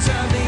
sounds of the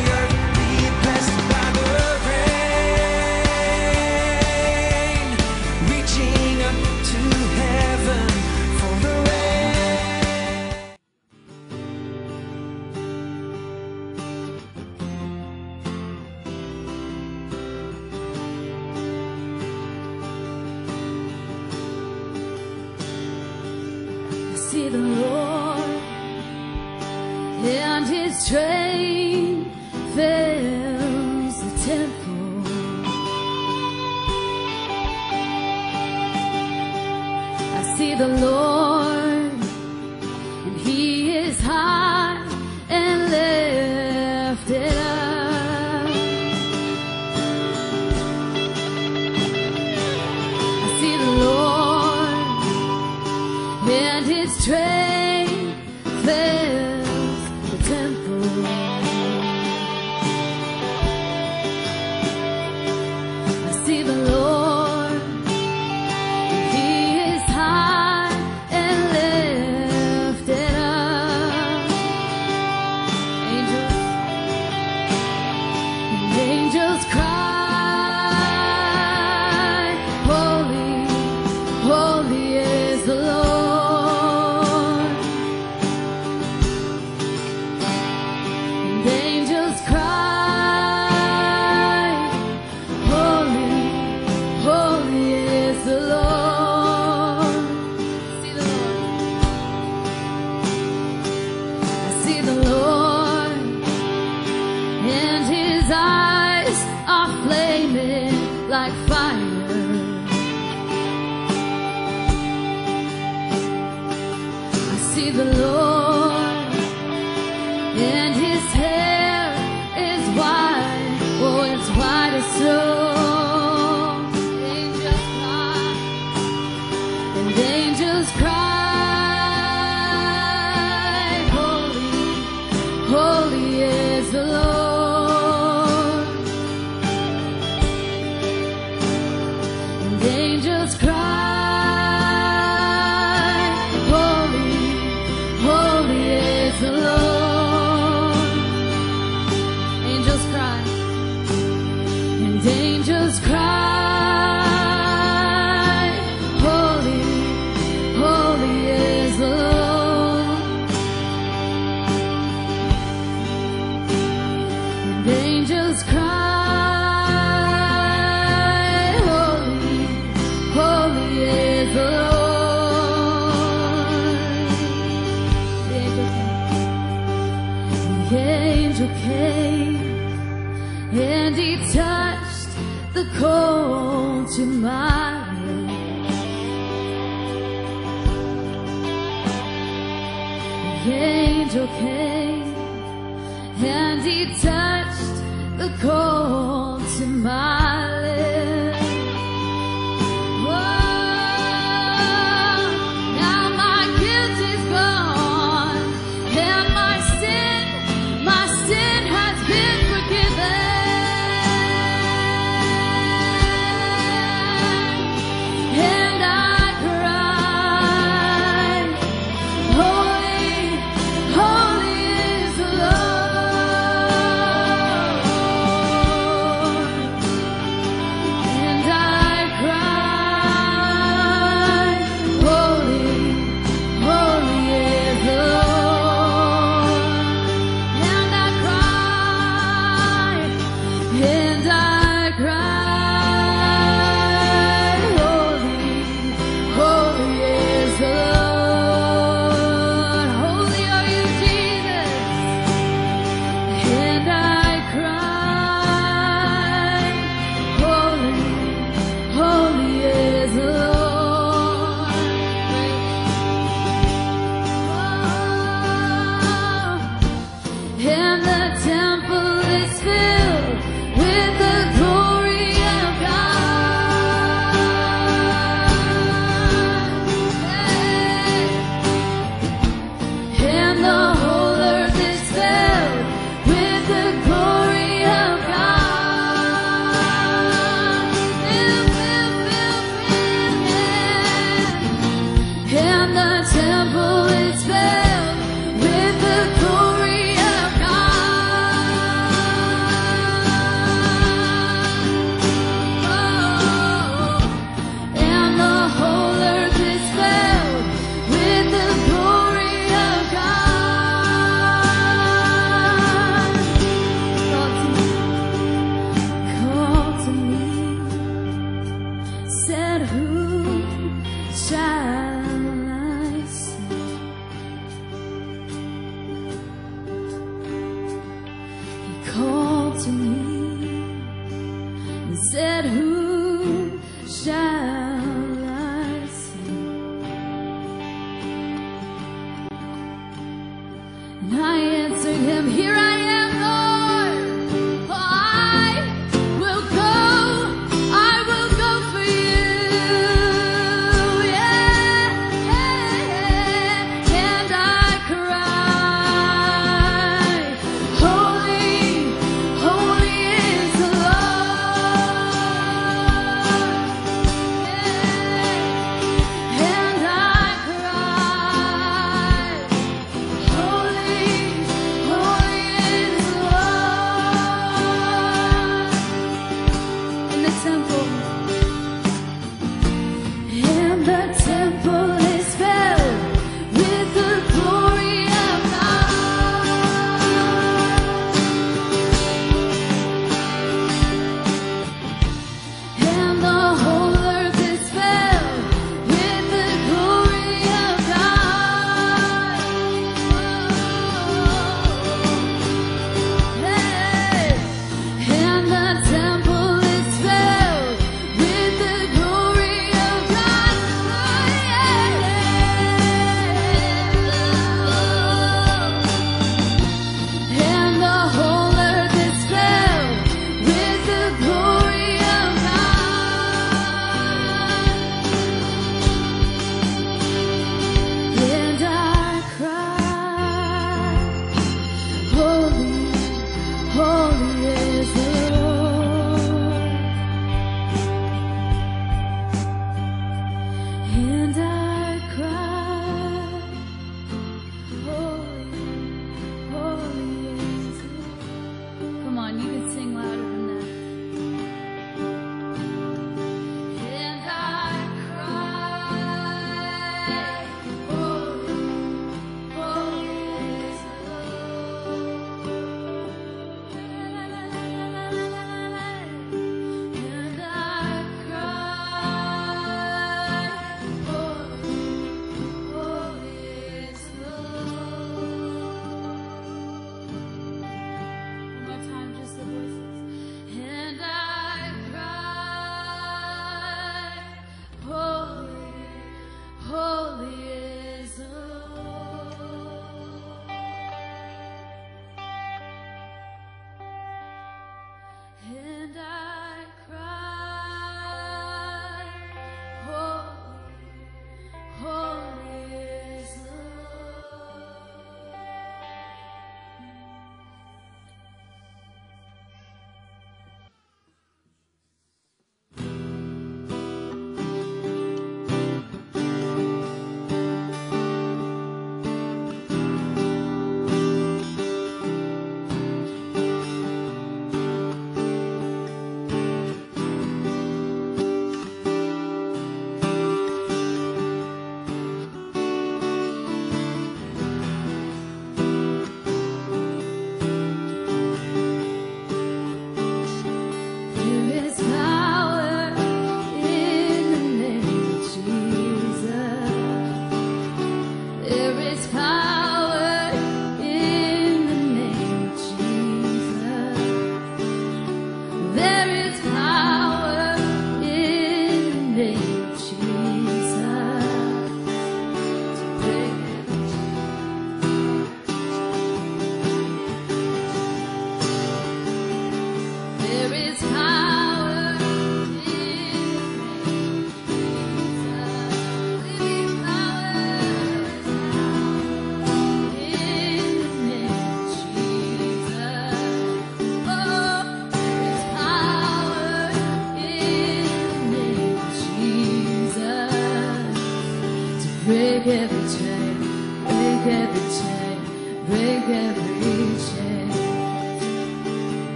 Angel came and he touched the cold to my. The angel came and he touched the cold to my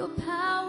your power.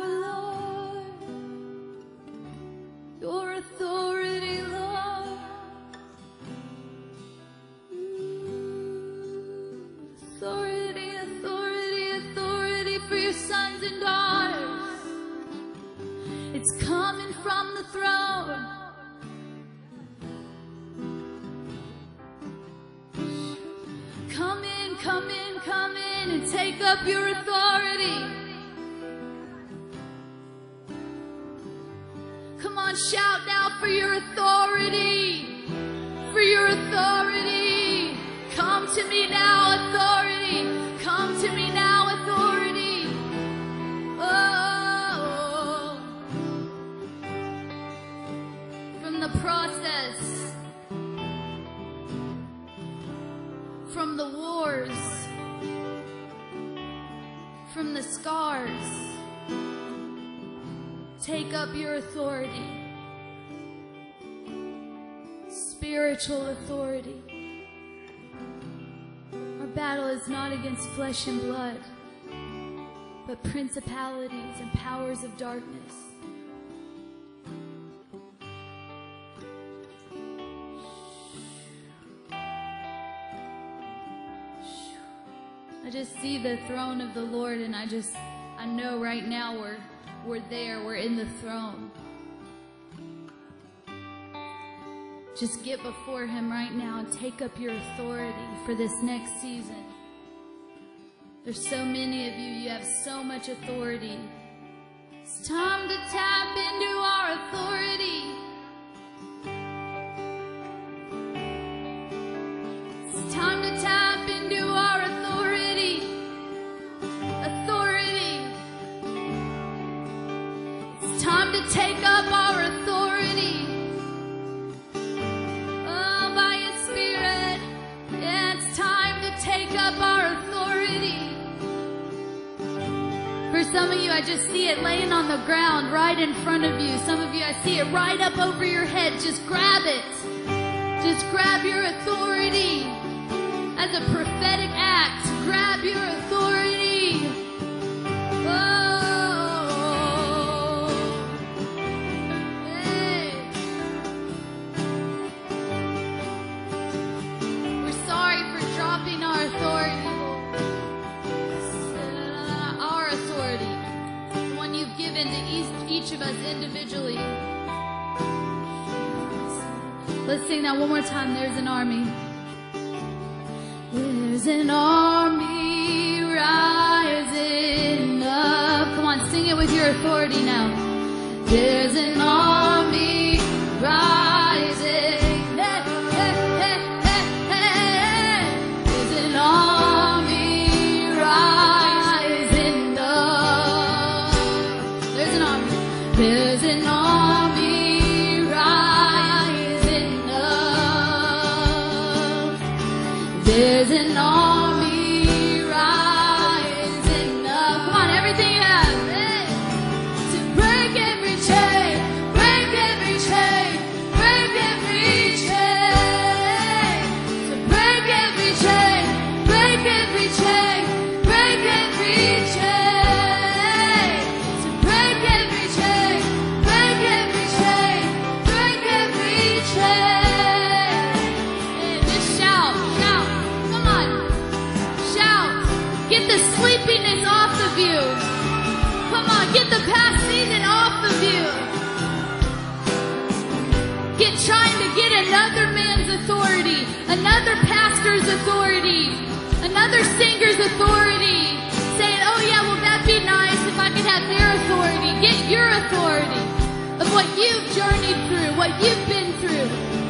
spiritual authority. Our battle is not against flesh and blood, but principalities and powers of darkness. I just see the throne of the Lord, and I just, I know right now we're, we're there, we're in the throne. Just get before Him right now and take up your authority for this next season. There's so many of you, you have so much authority. It's time to tap into our authority. I just see it laying on the ground right in front of you. Some of you, I see it right up over your head. Just grab it. Just grab your authority. As a prophetic act, grab your authority. That one more time. There's an army. There's an army rising up. Come on, sing it with your authority now. There's an army I their authority. Get your authority of what you've journeyed through, what you've been through.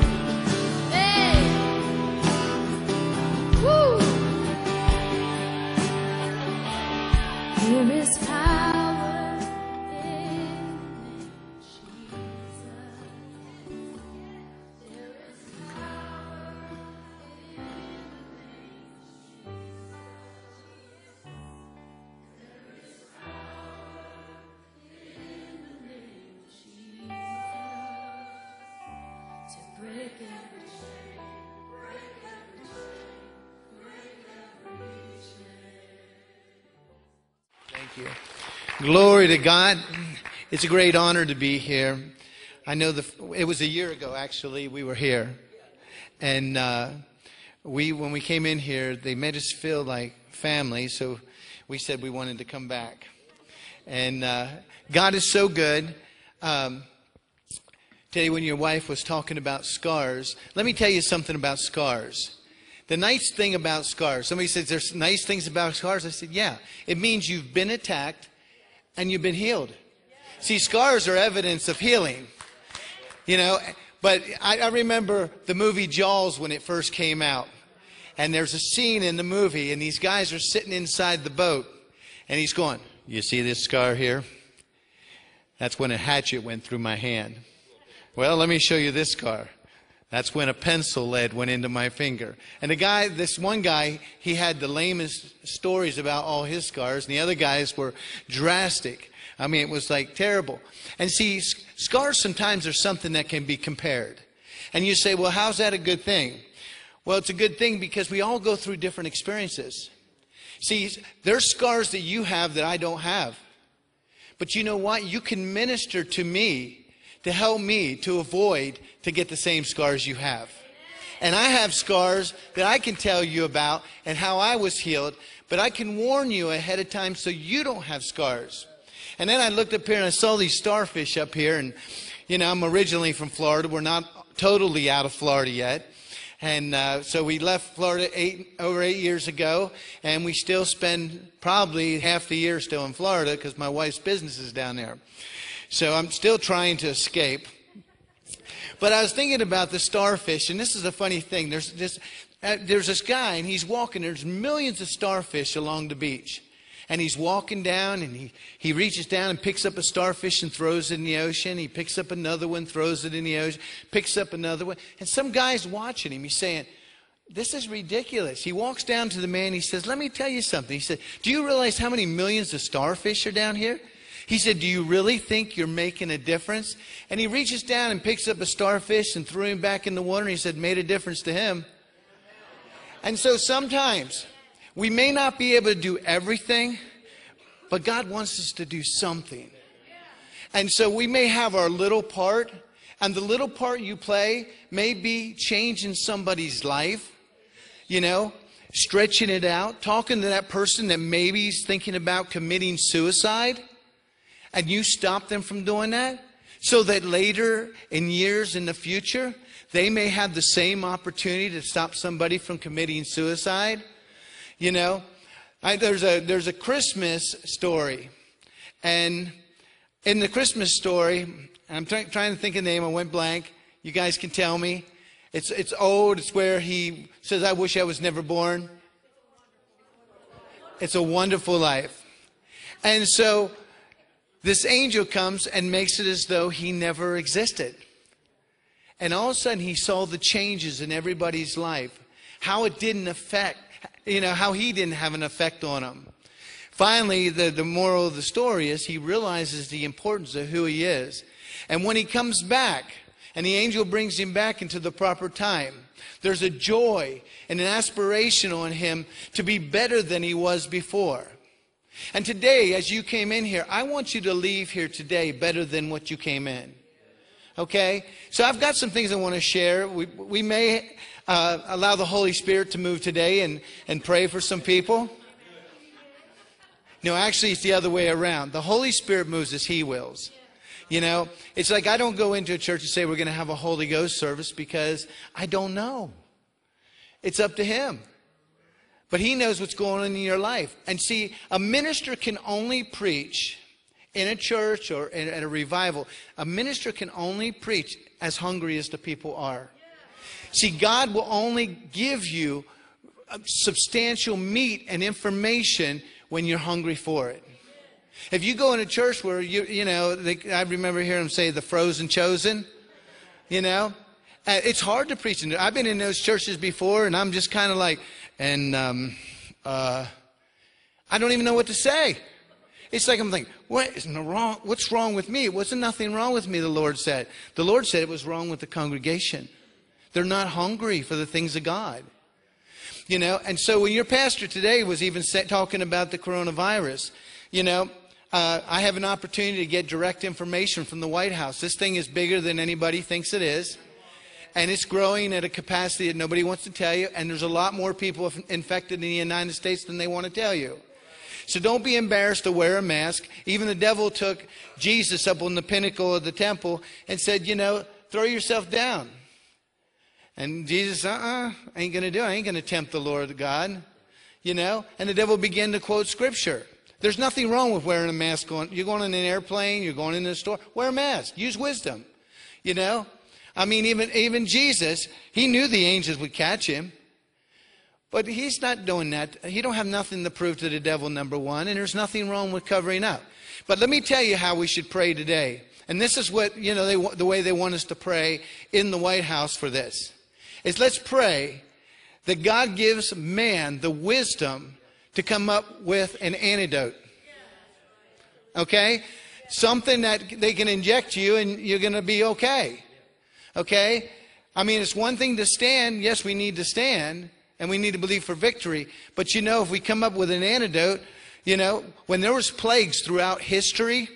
Glory to God. It's a great honor to be here. I know the, it was a year ago, actually, we were here. And uh, we, when we came in here, they made us feel like family, so we said we wanted to come back. And uh, God is so good. Um, you when your wife was talking about scars, let me tell you something about scars. The nice thing about scars, somebody says there's nice things about scars. I said, yeah. It means you've been attacked and you've been healed. See, scars are evidence of healing. You know, but I, I remember the movie Jaws when it first came out. And there's a scene in the movie, and these guys are sitting inside the boat, and he's going, You see this scar here? That's when a hatchet went through my hand. Well, let me show you this scar. That's when a pencil lead went into my finger. And the guy, this one guy, he had the lamest stories about all his scars, and the other guys were drastic. I mean, it was like terrible. And see, scars sometimes are something that can be compared. And you say, well, how's that a good thing? Well, it's a good thing because we all go through different experiences. See, there's scars that you have that I don't have. But you know what? You can minister to me to help me to avoid to get the same scars you have. And I have scars that I can tell you about and how I was healed, but I can warn you ahead of time so you don't have scars. And then I looked up here and I saw these starfish up here and you know, I'm originally from Florida. We're not totally out of Florida yet. And uh, so we left Florida eight, over eight years ago, and we still spend probably half the year still in Florida because my wife's business is down there. So I'm still trying to escape. But I was thinking about the starfish, and this is a funny thing. There's this, uh, there's this guy, and he's walking. There's millions of starfish along the beach. And he's walking down, and he, he reaches down and picks up a starfish and throws it in the ocean. He picks up another one, throws it in the ocean, picks up another one. And some guy's watching him. He's saying, This is ridiculous. He walks down to the man. He says, Let me tell you something. He said, Do you realize how many millions of starfish are down here? He said, Do you really think you're making a difference? And he reaches down and picks up a starfish and threw him back in the water. And he said, Made a difference to him. And so sometimes we may not be able to do everything, but God wants us to do something. And so we may have our little part, and the little part you play may be changing somebody's life, you know, stretching it out, talking to that person that maybe is thinking about committing suicide, and you stop them from doing that, so that later in years in the future, they may have the same opportunity to stop somebody from committing suicide. You know, I, there's a there's a Christmas story, and in the Christmas story, I'm try, trying to think of the name. I went blank. You guys can tell me. It's it's old. It's where he says, "I wish I was never born." It's a wonderful life, and so this angel comes and makes it as though he never existed. And all of a sudden, he saw the changes in everybody's life, how it didn't affect, you know, how he didn't have an effect on them. Finally, the, the moral of the story is he realizes the importance of who he is. And when he comes back, and the angel brings him back into the proper time, there's a joy and an aspiration on him to be better than he was before. And today, as you came in here, I want you to leave here today better than what you came in. Okay? So I've got some things I want to share. We, we may uh, allow the Holy Spirit to move today and, and pray for some people. No, actually, it's the other way around. The Holy Spirit moves as He wills. You know, it's like I don't go into a church and say we're going to have a Holy Ghost service because I don't know. It's up to Him. But He knows what's going on in your life. And see, a minister can only preach in a church or in, at a revival. A minister can only preach as hungry as the people are. See, God will only give you substantial meat and information when you're hungry for it. If you go in a church where you, you know, they, I remember hearing them say the frozen chosen, you know, uh, it's hard to preach. In, I've been in those churches before, and I'm just kind of like, and um, uh, I don't even know what to say. It's like I'm thinking, what is wrong? What's wrong with me? Wasn't nothing wrong with me. The Lord said. The Lord said it was wrong with the congregation. They're not hungry for the things of God. You know, and so when your pastor today was even talking about the coronavirus, you know, uh, I have an opportunity to get direct information from the White House. This thing is bigger than anybody thinks it is. And it's growing at a capacity that nobody wants to tell you. And there's a lot more people infected in the United States than they want to tell you. So don't be embarrassed to wear a mask. Even the devil took Jesus up on the pinnacle of the temple and said, you know, throw yourself down. And Jesus, uh uh-uh, uh, ain't going to do it. I ain't going to tempt the Lord God. You know? And the devil began to quote scripture. There's nothing wrong with wearing a mask. You're going in an airplane, you're going in a store, wear a mask. Use wisdom. You know? I mean, even, even Jesus, he knew the angels would catch him. But he's not doing that. He don't have nothing to prove to the devil, number one, and there's nothing wrong with covering up. But let me tell you how we should pray today. And this is what, you know, they, the way they want us to pray in the White House for this. Is let's pray that God gives man the wisdom to come up with an antidote. Okay? Something that they can inject you and you're going to be okay. Okay? I mean, it's one thing to stand. Yes, we need to stand and we need to believe for victory. But you know, if we come up with an antidote, you know, when there was plagues throughout history,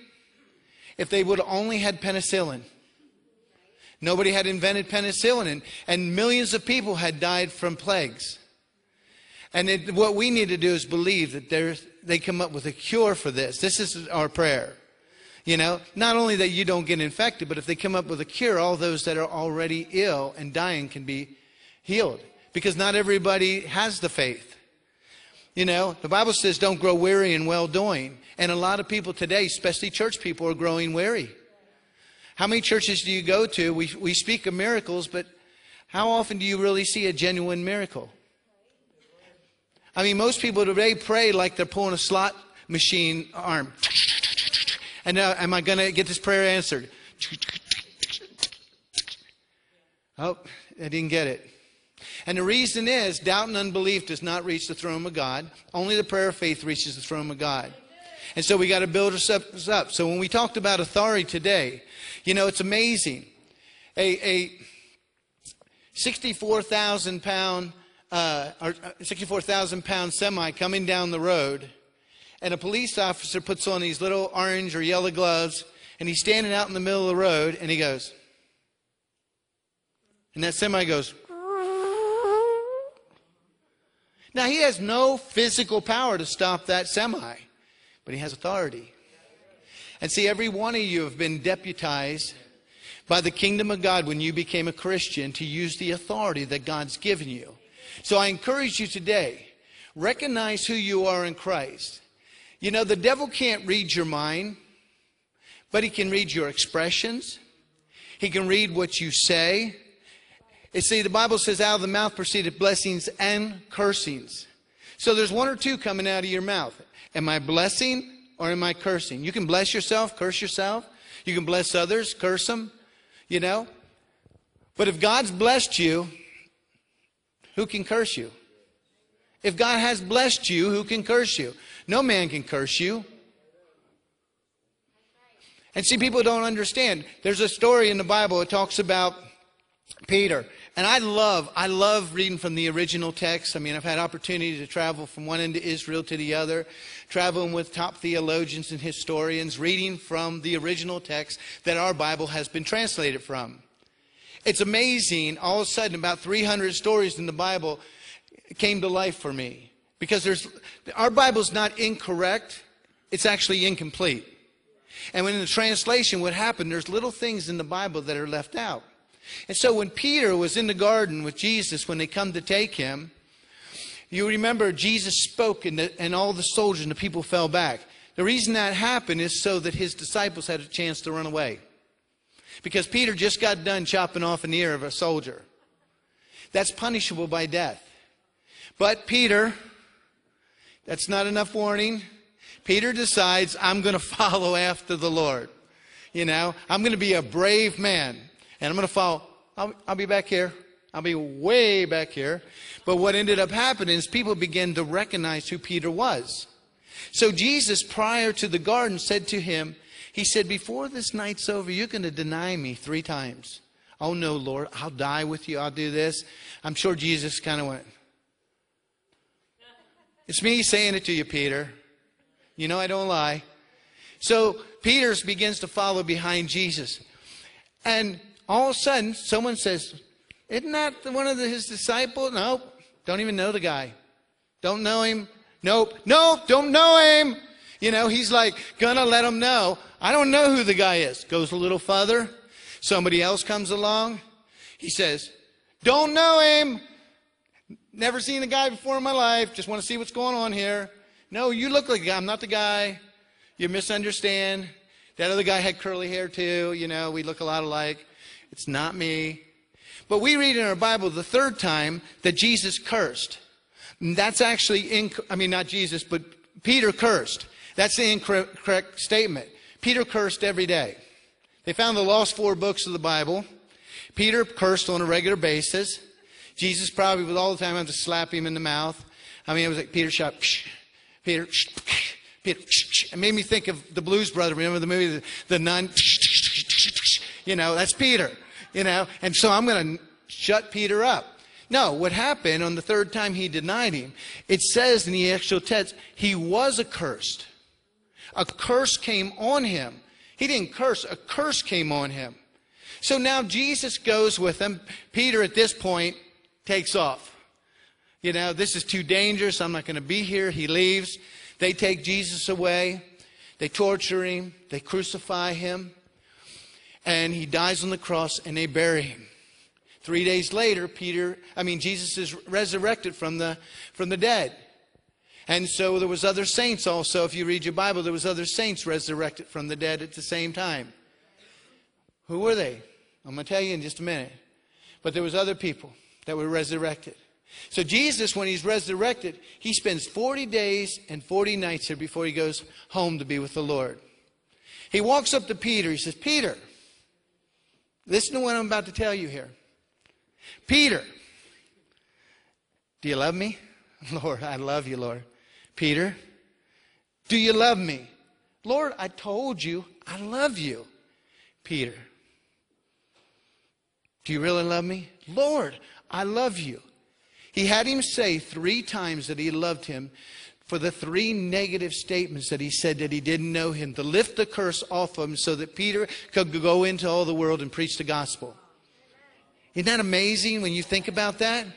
if they would only had penicillin, nobody had invented penicillin, and, and millions of people had died from plagues. And it, what we need to do is believe that they come up with a cure for this. This is our prayer. You know, not only that you don't get infected, but if they come up with a cure, all those that are already ill and dying can be healed because not everybody has the faith. You know, the Bible says don't grow weary in well doing. And a lot of people today, especially church people, are growing weary. How many churches do you go to? We, we speak of miracles, but how often do you really see a genuine miracle? I mean, most people today pray like they're pulling a slot machine arm. And now, am I going to get this prayer answered? Oh, I didn't get it. And the reason is doubt and unbelief does not reach the throne of God. Only the prayer of faith reaches the throne of God. And so we got to build ourselves up. So when we talked about authority today, you know, it's amazing. A, a 64,000 pound, uh, or 64,000 pound semi coming down the road, and a police officer puts on these little orange or yellow gloves, and he's standing out in the middle of the road, and he goes, and that semi goes, now he has no physical power to stop that semi, but he has authority. And see, every one of you have been deputized by the kingdom of God when you became a Christian to use the authority that God's given you. So I encourage you today, recognize who you are in Christ. You know, the devil can't read your mind, but he can read your expressions. He can read what you say. You see, the Bible says, out of the mouth proceeded blessings and cursings. So there's one or two coming out of your mouth. Am I blessing or am I cursing? You can bless yourself, curse yourself. You can bless others, curse them, you know. But if God's blessed you, who can curse you? If God has blessed you, who can curse you? No man can curse you. And see, people don't understand. There's a story in the Bible that talks about Peter. And I love, I love reading from the original text. I mean, I've had opportunity to travel from one end of Israel to the other, traveling with top theologians and historians, reading from the original text that our Bible has been translated from. It's amazing, all of a sudden, about 300 stories in the Bible came to life for me. Because there's, our Bible's not incorrect, it's actually incomplete. And when in the translation, what happened, there's little things in the Bible that are left out. And so when Peter was in the garden with Jesus, when they come to take him, you remember Jesus spoke and, the, and all the soldiers and the people fell back. The reason that happened is so that his disciples had a chance to run away. Because Peter just got done chopping off an ear of a soldier. That's punishable by death. But Peter, that's not enough warning. Peter decides, I'm going to follow after the Lord. You know, I'm going to be a brave man and I'm going to follow. I'll, I'll be back here. I'll be way back here. But what ended up happening is people began to recognize who Peter was. So Jesus, prior to the garden, said to him, He said, Before this night's over, you're going to deny me three times. Oh no, Lord, I'll die with you. I'll do this. I'm sure Jesus kind of went, It's me saying it to you, Peter. You know I don't lie. So Peter begins to follow behind Jesus. And all of a sudden, someone says, Isn't that one of the, his disciples? Nope. Don't even know the guy. Don't know him. Nope. Nope. Don't know him. You know, he's like, gonna let him know. I don't know who the guy is. Goes a little further. Somebody else comes along. He says, Don't know him. Never seen the guy before in my life. Just want to see what's going on here. No, you look like a guy. I'm not the guy. You misunderstand. That other guy had curly hair too. You know, we look a lot alike. It's not me. But we read in our Bible the third time that Jesus cursed. And that's actually, inc- I mean, not Jesus, but Peter cursed. That's the incorrect statement. Peter cursed every day. They found the lost four books of the Bible. Peter cursed on a regular basis. Jesus probably would all the time have to slap him in the mouth. I mean, it was like Peter shot, psh, Peter, psh, Peter. Psh, it made me think of the Blues Brother. Remember the movie, The, the Nun? You know, that's Peter. You know, and so I'm going to shut Peter up. No, what happened on the third time he denied him, it says in the actual text, he was accursed. A curse came on him. He didn't curse, a curse came on him. So now Jesus goes with him. Peter at this point takes off. You know, this is too dangerous. I'm not going to be here. He leaves. They take Jesus away. They torture him. They crucify him. And he dies on the cross and they bury him. Three days later, Peter, I mean, Jesus is resurrected from the, from the dead. And so there was other saints also. If you read your Bible, there was other saints resurrected from the dead at the same time. Who were they? I'm going to tell you in just a minute. But there was other people that were resurrected. So Jesus, when he's resurrected, he spends 40 days and 40 nights here before he goes home to be with the Lord. He walks up to Peter. He says, Peter, listen to what I'm about to tell you here. Peter, do you love me? Lord, I love you, Lord. Peter, do you love me? Lord, I told you I love you. Peter, do you really love me? Lord, I love you. He had him say three times that he loved him for the three negative statements that he said that he didn't know him, to lift the curse off of him so that Peter could go into all the world and preach the gospel. Isn't that amazing when you think about that?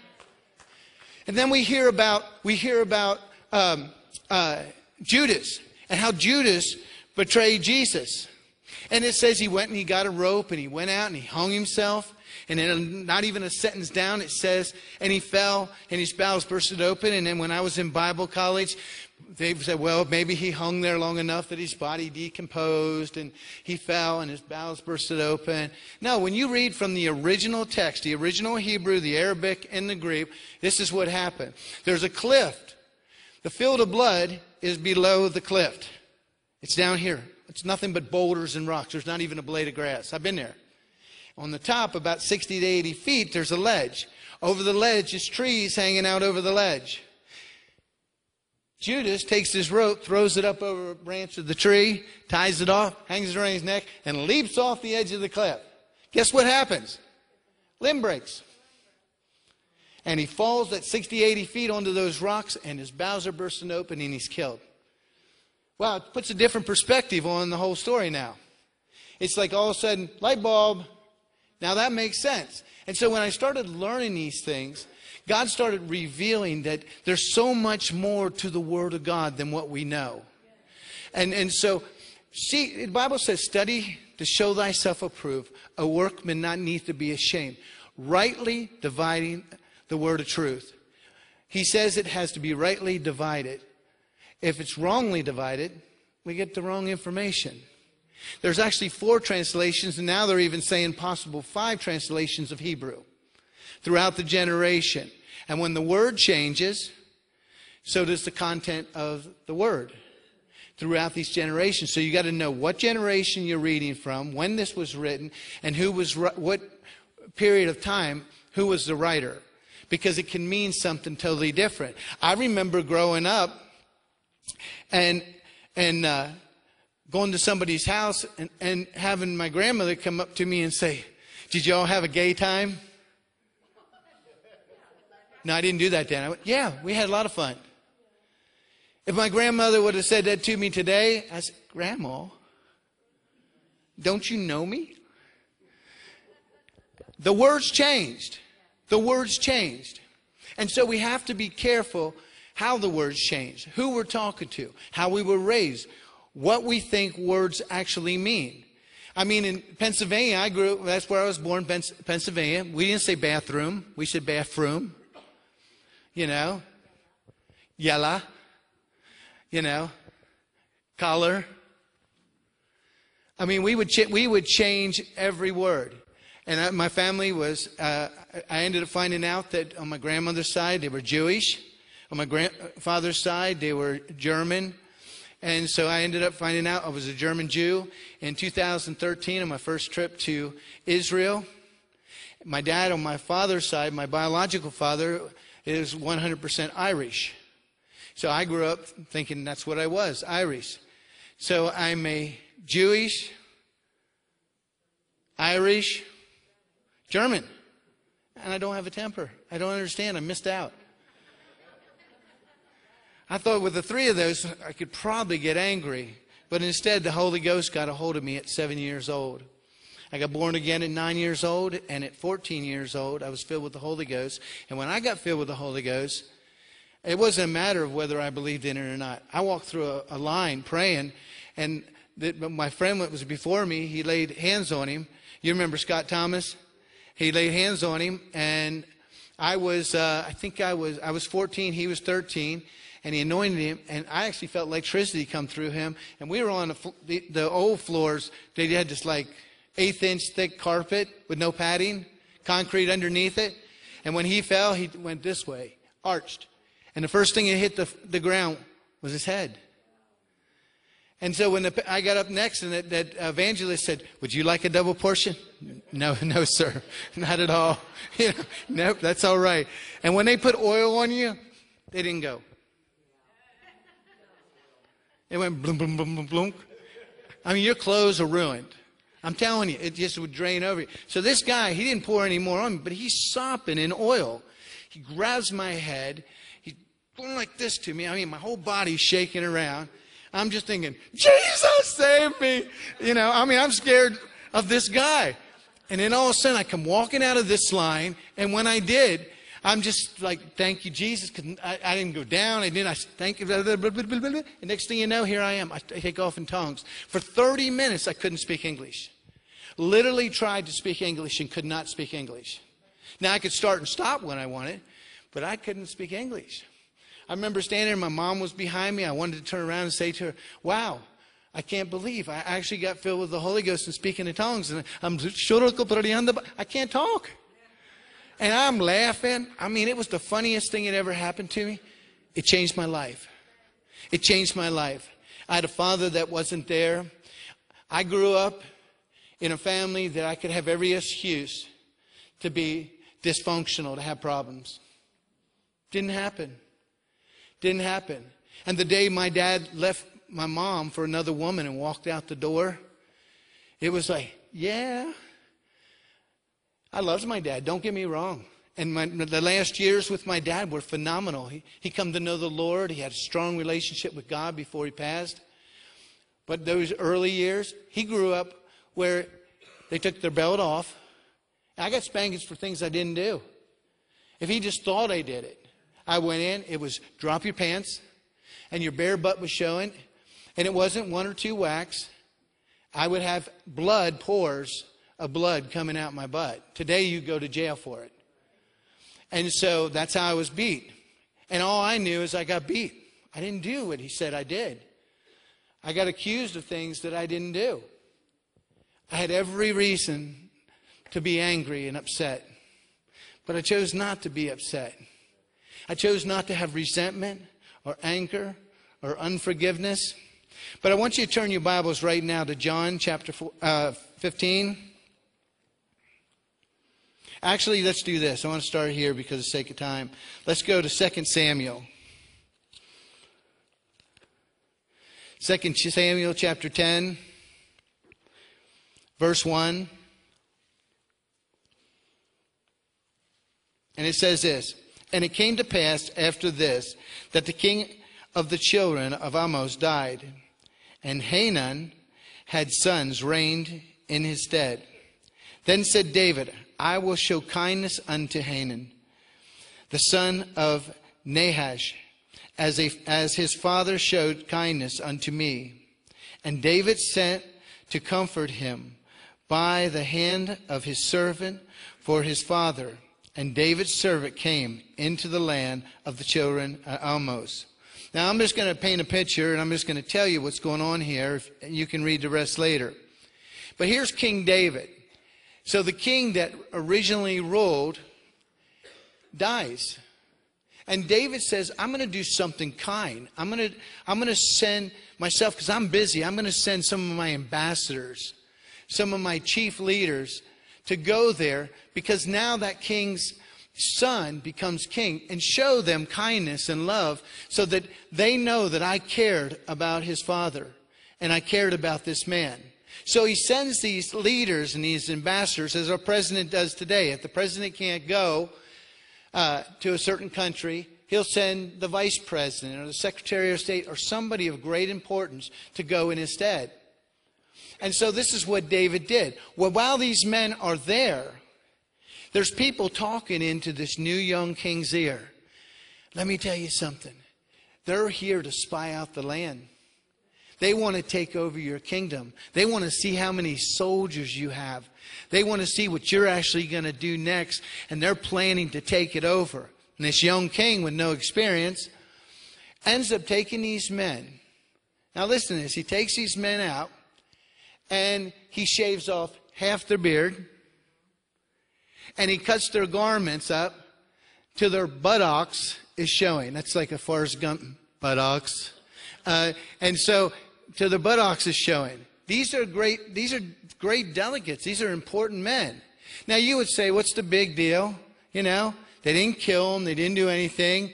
And then we hear about we hear about um, uh, Judas and how Judas betrayed Jesus. And it says he went and he got a rope and he went out and he hung himself. And not even a sentence down, it says, and he fell and his bowels bursted open. And then when I was in Bible college, they said, well, maybe he hung there long enough that his body decomposed and he fell and his bowels bursted open. No, when you read from the original text, the original Hebrew, the Arabic, and the Greek, this is what happened. There's a cliff. The field of blood is below the cliff. It's down here. It's nothing but boulders and rocks. There's not even a blade of grass. I've been there. On the top, about 60 to 80 feet, there's a ledge. Over the ledge is trees hanging out over the ledge. Judas takes his rope, throws it up over a branch of the tree, ties it off, hangs it around his neck, and leaps off the edge of the cliff. Guess what happens? Limb breaks. And he falls at 60, 80 feet onto those rocks, and his bowels are bursting open, and he's killed. Well, it puts a different perspective on the whole story now. It's like all of a sudden, light bulb. Now that makes sense. And so when I started learning these things, God started revealing that there's so much more to the Word of God than what we know. And, and so, see, the Bible says, study to show thyself approved, a workman not need to be ashamed, rightly dividing the word of truth. He says it has to be rightly divided. If it's wrongly divided, we get the wrong information. There's actually four translations, and now they're even saying possible five translations of Hebrew throughout the generation. And when the word changes, so does the content of the word throughout these generations. So you got to know what generation you're reading from, when this was written, and who was what period of time, who was the writer, because it can mean something totally different. I remember growing up and and uh, going to somebody's house and, and having my grandmother come up to me and say, "Did y'all have a gay time?" No, I didn't do that then. I went, "Yeah, we had a lot of fun." If my grandmother would have said that to me today, I said, Grandma, don't you know me? The words changed. The words changed. And so we have to be careful how the words change, who we're talking to, how we were raised, what we think words actually mean. I mean, in Pennsylvania, I grew, that's where I was born, Pennsylvania. We didn't say bathroom, we said bathroom. You know, yella you know, color. I mean, we would, ch- we would change every word. And I, my family was, uh, I ended up finding out that on my grandmother's side, they were Jewish. On my grandfather's side, they were German. And so I ended up finding out I was a German Jew. In 2013, on my first trip to Israel, my dad on my father's side, my biological father, is 100% Irish. So I grew up thinking that's what I was, Irish. So I'm a Jewish, Irish, German. And I don't have a temper. I don't understand. I missed out. I thought with the three of those, I could probably get angry. But instead, the Holy Ghost got a hold of me at seven years old. I got born again at nine years old, and at 14 years old, I was filled with the Holy Ghost. And when I got filled with the Holy Ghost, it wasn't a matter of whether I believed in it or not. I walked through a, a line praying, and the, my friend that was before me, he laid hands on him. You remember Scott Thomas? he laid hands on him, and I was, uh, I think I was, I was 14, he was 13, and he anointed him, and I actually felt electricity come through him, and we were on the, the, the old floors. They had this like eighth inch thick carpet with no padding, concrete underneath it, and when he fell, he went this way, arched, and the first thing that hit the, the ground was his head. And so when the, I got up next and that, that evangelist said, would you like a double portion? No, no, sir. Not at all. You know, nope, that's all right. And when they put oil on you, they didn't go. It went bloom, bloom, bloom, bloom, bloom. I mean, your clothes are ruined. I'm telling you, it just would drain over you. So this guy, he didn't pour any more on me, but he's sopping in oil. He grabs my head. He's going like this to me. I mean, my whole body's shaking around. I'm just thinking, Jesus, save me. You know, I mean, I'm scared of this guy. And then all of a sudden, I come walking out of this line, and when I did, I'm just like, thank you, Jesus, because I, I, didn't go down. I didn't. I thank you. Blah, blah, blah. And next thing you know, here I am. I, I take off in tongues. For 30 minutes, I couldn't speak English. Literally tried to speak English and could not speak English. Now, I could start and stop when I wanted, but I couldn't speak English. I remember standing there, my mom was behind me. I wanted to turn around and say to her, Wow, I can't believe I actually got filled with the Holy Ghost and speaking in tongues. And I'm I can't talk. And I'm laughing. I mean, it was the funniest thing that ever happened to me. It changed my life. It changed my life. I had a father that wasn't there. I grew up in a family that I could have every excuse to be dysfunctional, to have problems. Didn't happen. Didn't happen. And the day my dad left my mom for another woman and walked out the door, it was like, yeah, I loved my dad. Don't get me wrong. And my, the last years with my dad were phenomenal. He, he come to know the Lord. He had a strong relationship with God before he passed. But those early years, he grew up where they took their belt off. I got spankings for things I didn't do. If he just thought I did it, I went in, it was drop your pants, and your bare butt was showing, and it wasn't one or two whacks. I would have blood pores of blood coming out my butt. Today you go to jail for it. And so that's how I was beat. And all I knew is I got beat. I didn't do what he said I did. I got accused of things that I didn't do. I had every reason to be angry and upset. But I chose not to be upset. I chose not to have resentment or anger or unforgiveness. But I want you to turn your Bibles right now to John chapter four, uh, 15. Actually, let's do this. I want to start here because of sake of time. Let's go to 2 Samuel. 2 Samuel chapter 10, verse 1. And it says this And it came to pass after this that the king of the children of Amos died, and Hanun had sons reigned in his stead. Then said David, I will show kindness unto Hanan, the son of Nahash, as, a, as his father showed kindness unto me. And David sent to comfort him by the hand of his servant for his father. And David's servant came into the land of the children of Almos. Now I'm just going to paint a picture and I'm just going to tell you what's going on here. And you can read the rest later. But here's King David. So the king that originally ruled dies. And David says, I'm going to do something kind. I'm going to, I'm going to send myself, because I'm busy, I'm going to send some of my ambassadors, some of my chief leaders to go there because now that king's son becomes king and show them kindness and love so that they know that I cared about his father and I cared about this man. So he sends these leaders and these ambassadors, as our president does today. If the president can't go uh, to a certain country, he'll send the vice president or the secretary of state or somebody of great importance to go in his stead. And so this is what David did. Well, while these men are there, there's people talking into this new young king's ear. Let me tell you something. They're here to spy out the land. They want to take over your kingdom. They want to see how many soldiers you have. They want to see what you're actually going to do next, and they're planning to take it over. And this young king with no experience ends up taking these men. Now, listen to this. He takes these men out and he shaves off half their beard and he cuts their garments up till their buttocks is showing. That's like a Forrest Gump buttocks. Uh, and so till their buttocks is showing. These are great, these are great delegates. These are important men. Now you would say, what's the big deal? You know, they didn't kill them. They didn't do anything.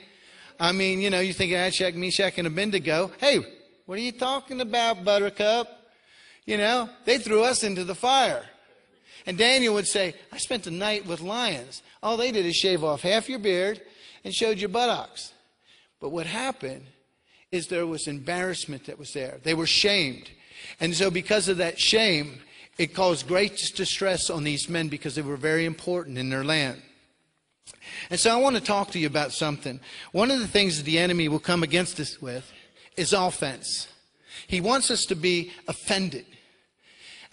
I mean, you know, you think Shadrach, Meshach, and Abednego. Hey, what are you talking about, Buttercup? You know, they threw us into the fire. And Daniel would say, I spent the night with lions. All they did is shave off half your beard and showed your buttocks. But what happened is there was embarrassment that was there. They were shamed. And so, because of that shame, it caused great distress on these men because they were very important in their land. And so, I want to talk to you about something. One of the things that the enemy will come against us with is offense. He wants us to be offended.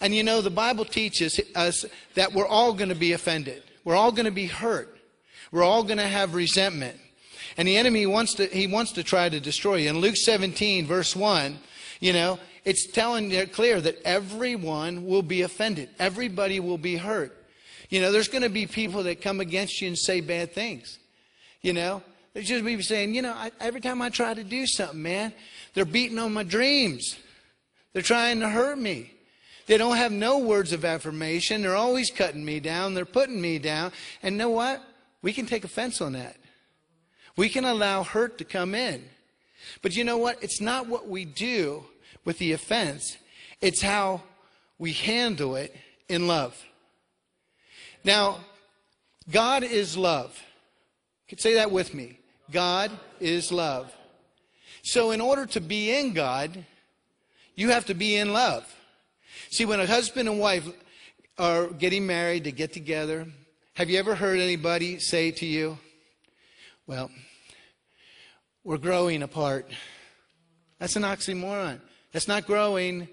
And you know, the Bible teaches us that we're all going to be offended. We're all going to be hurt. We're all going to have resentment. And the enemy wants to, he wants to try to destroy you. In Luke 17, verse 1, you know, it's telling you clear that everyone will be offended. Everybody will be hurt. You know, there's going to be people that come against you and say bad things. You know, there's just be saying, you know, I, every time I try to do something, man, they're beating on my dreams. They're trying to hurt me. They don't have no words of affirmation. They're always cutting me down. They're putting me down. And know what? We can take offense on that. We can allow hurt to come in. But you know what? It's not what we do with the offense. It's how we handle it in love. Now, God is love. You say that with me. God is love. So in order to be in God, you have to be in love. See, when a husband and wife are getting married, they get together. Have you ever heard anybody say to you, well, we're growing apart? That's an oxymoron. That's not growing.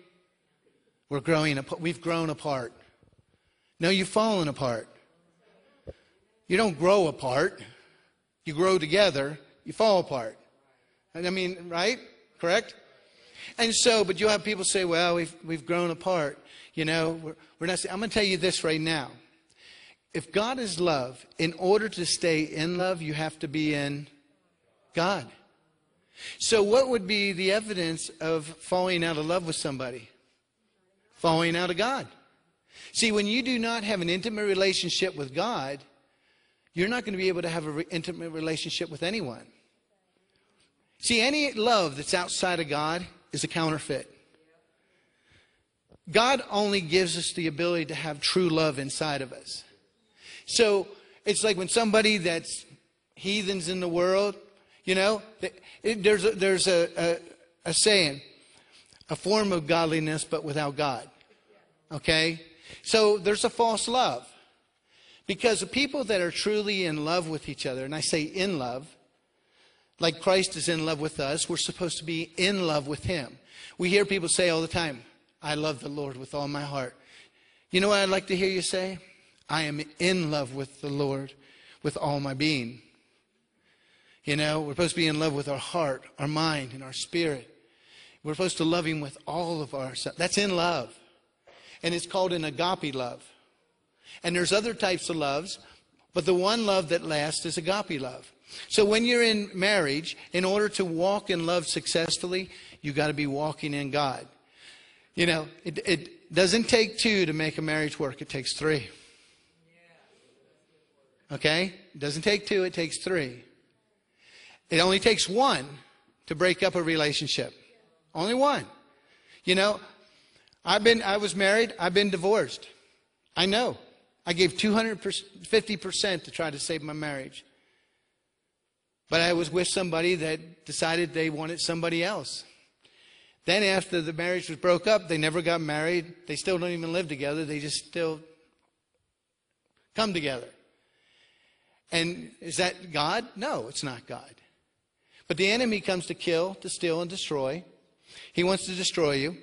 We're growing apart. We've grown apart. No, you've fallen apart. You don't grow apart. You grow together. You fall apart. I mean, right? Correct? And so, but you'll have people say, well, we've, we've grown apart. You know, we're, we're not, I'm going to tell you this right now. If God is love, in order to stay in love, you have to be in God. So, what would be the evidence of falling out of love with somebody? Falling out of God. See, when you do not have an intimate relationship with God, you're not going to be able to have an re- intimate relationship with anyone. See, any love that's outside of God is a counterfeit. God only gives us the ability to have true love inside of us. So it's like when somebody that's heathens in the world, you know, it, there's a, there's a, a, a saying, a form of godliness but without God. Okay? So there's a false love. Because the people that are truly in love with each other, and I say in love, like Christ is in love with us, we're supposed to be in love with Him. We hear people say all the time, I love the Lord with all my heart. You know what I'd like to hear you say? I am in love with the Lord with all my being. You know, we're supposed to be in love with our heart, our mind, and our spirit. We're supposed to love Him with all of our. That's in love. And it's called an agape love. And there's other types of loves, but the one love that lasts is agape love. So when you're in marriage, in order to walk in love successfully, you got to be walking in God. You know, it, it doesn't take two to make a marriage work, it takes three. Okay? It doesn't take two, it takes three. It only takes one to break up a relationship. Only one. You know, I've been, I was married, I've been divorced. I know. I gave 250% to try to save my marriage. But I was with somebody that decided they wanted somebody else. Then, after the marriage was broke up, they never got married. They still don't even live together. They just still come together. And is that God? No, it's not God. But the enemy comes to kill, to steal, and destroy. He wants to destroy you.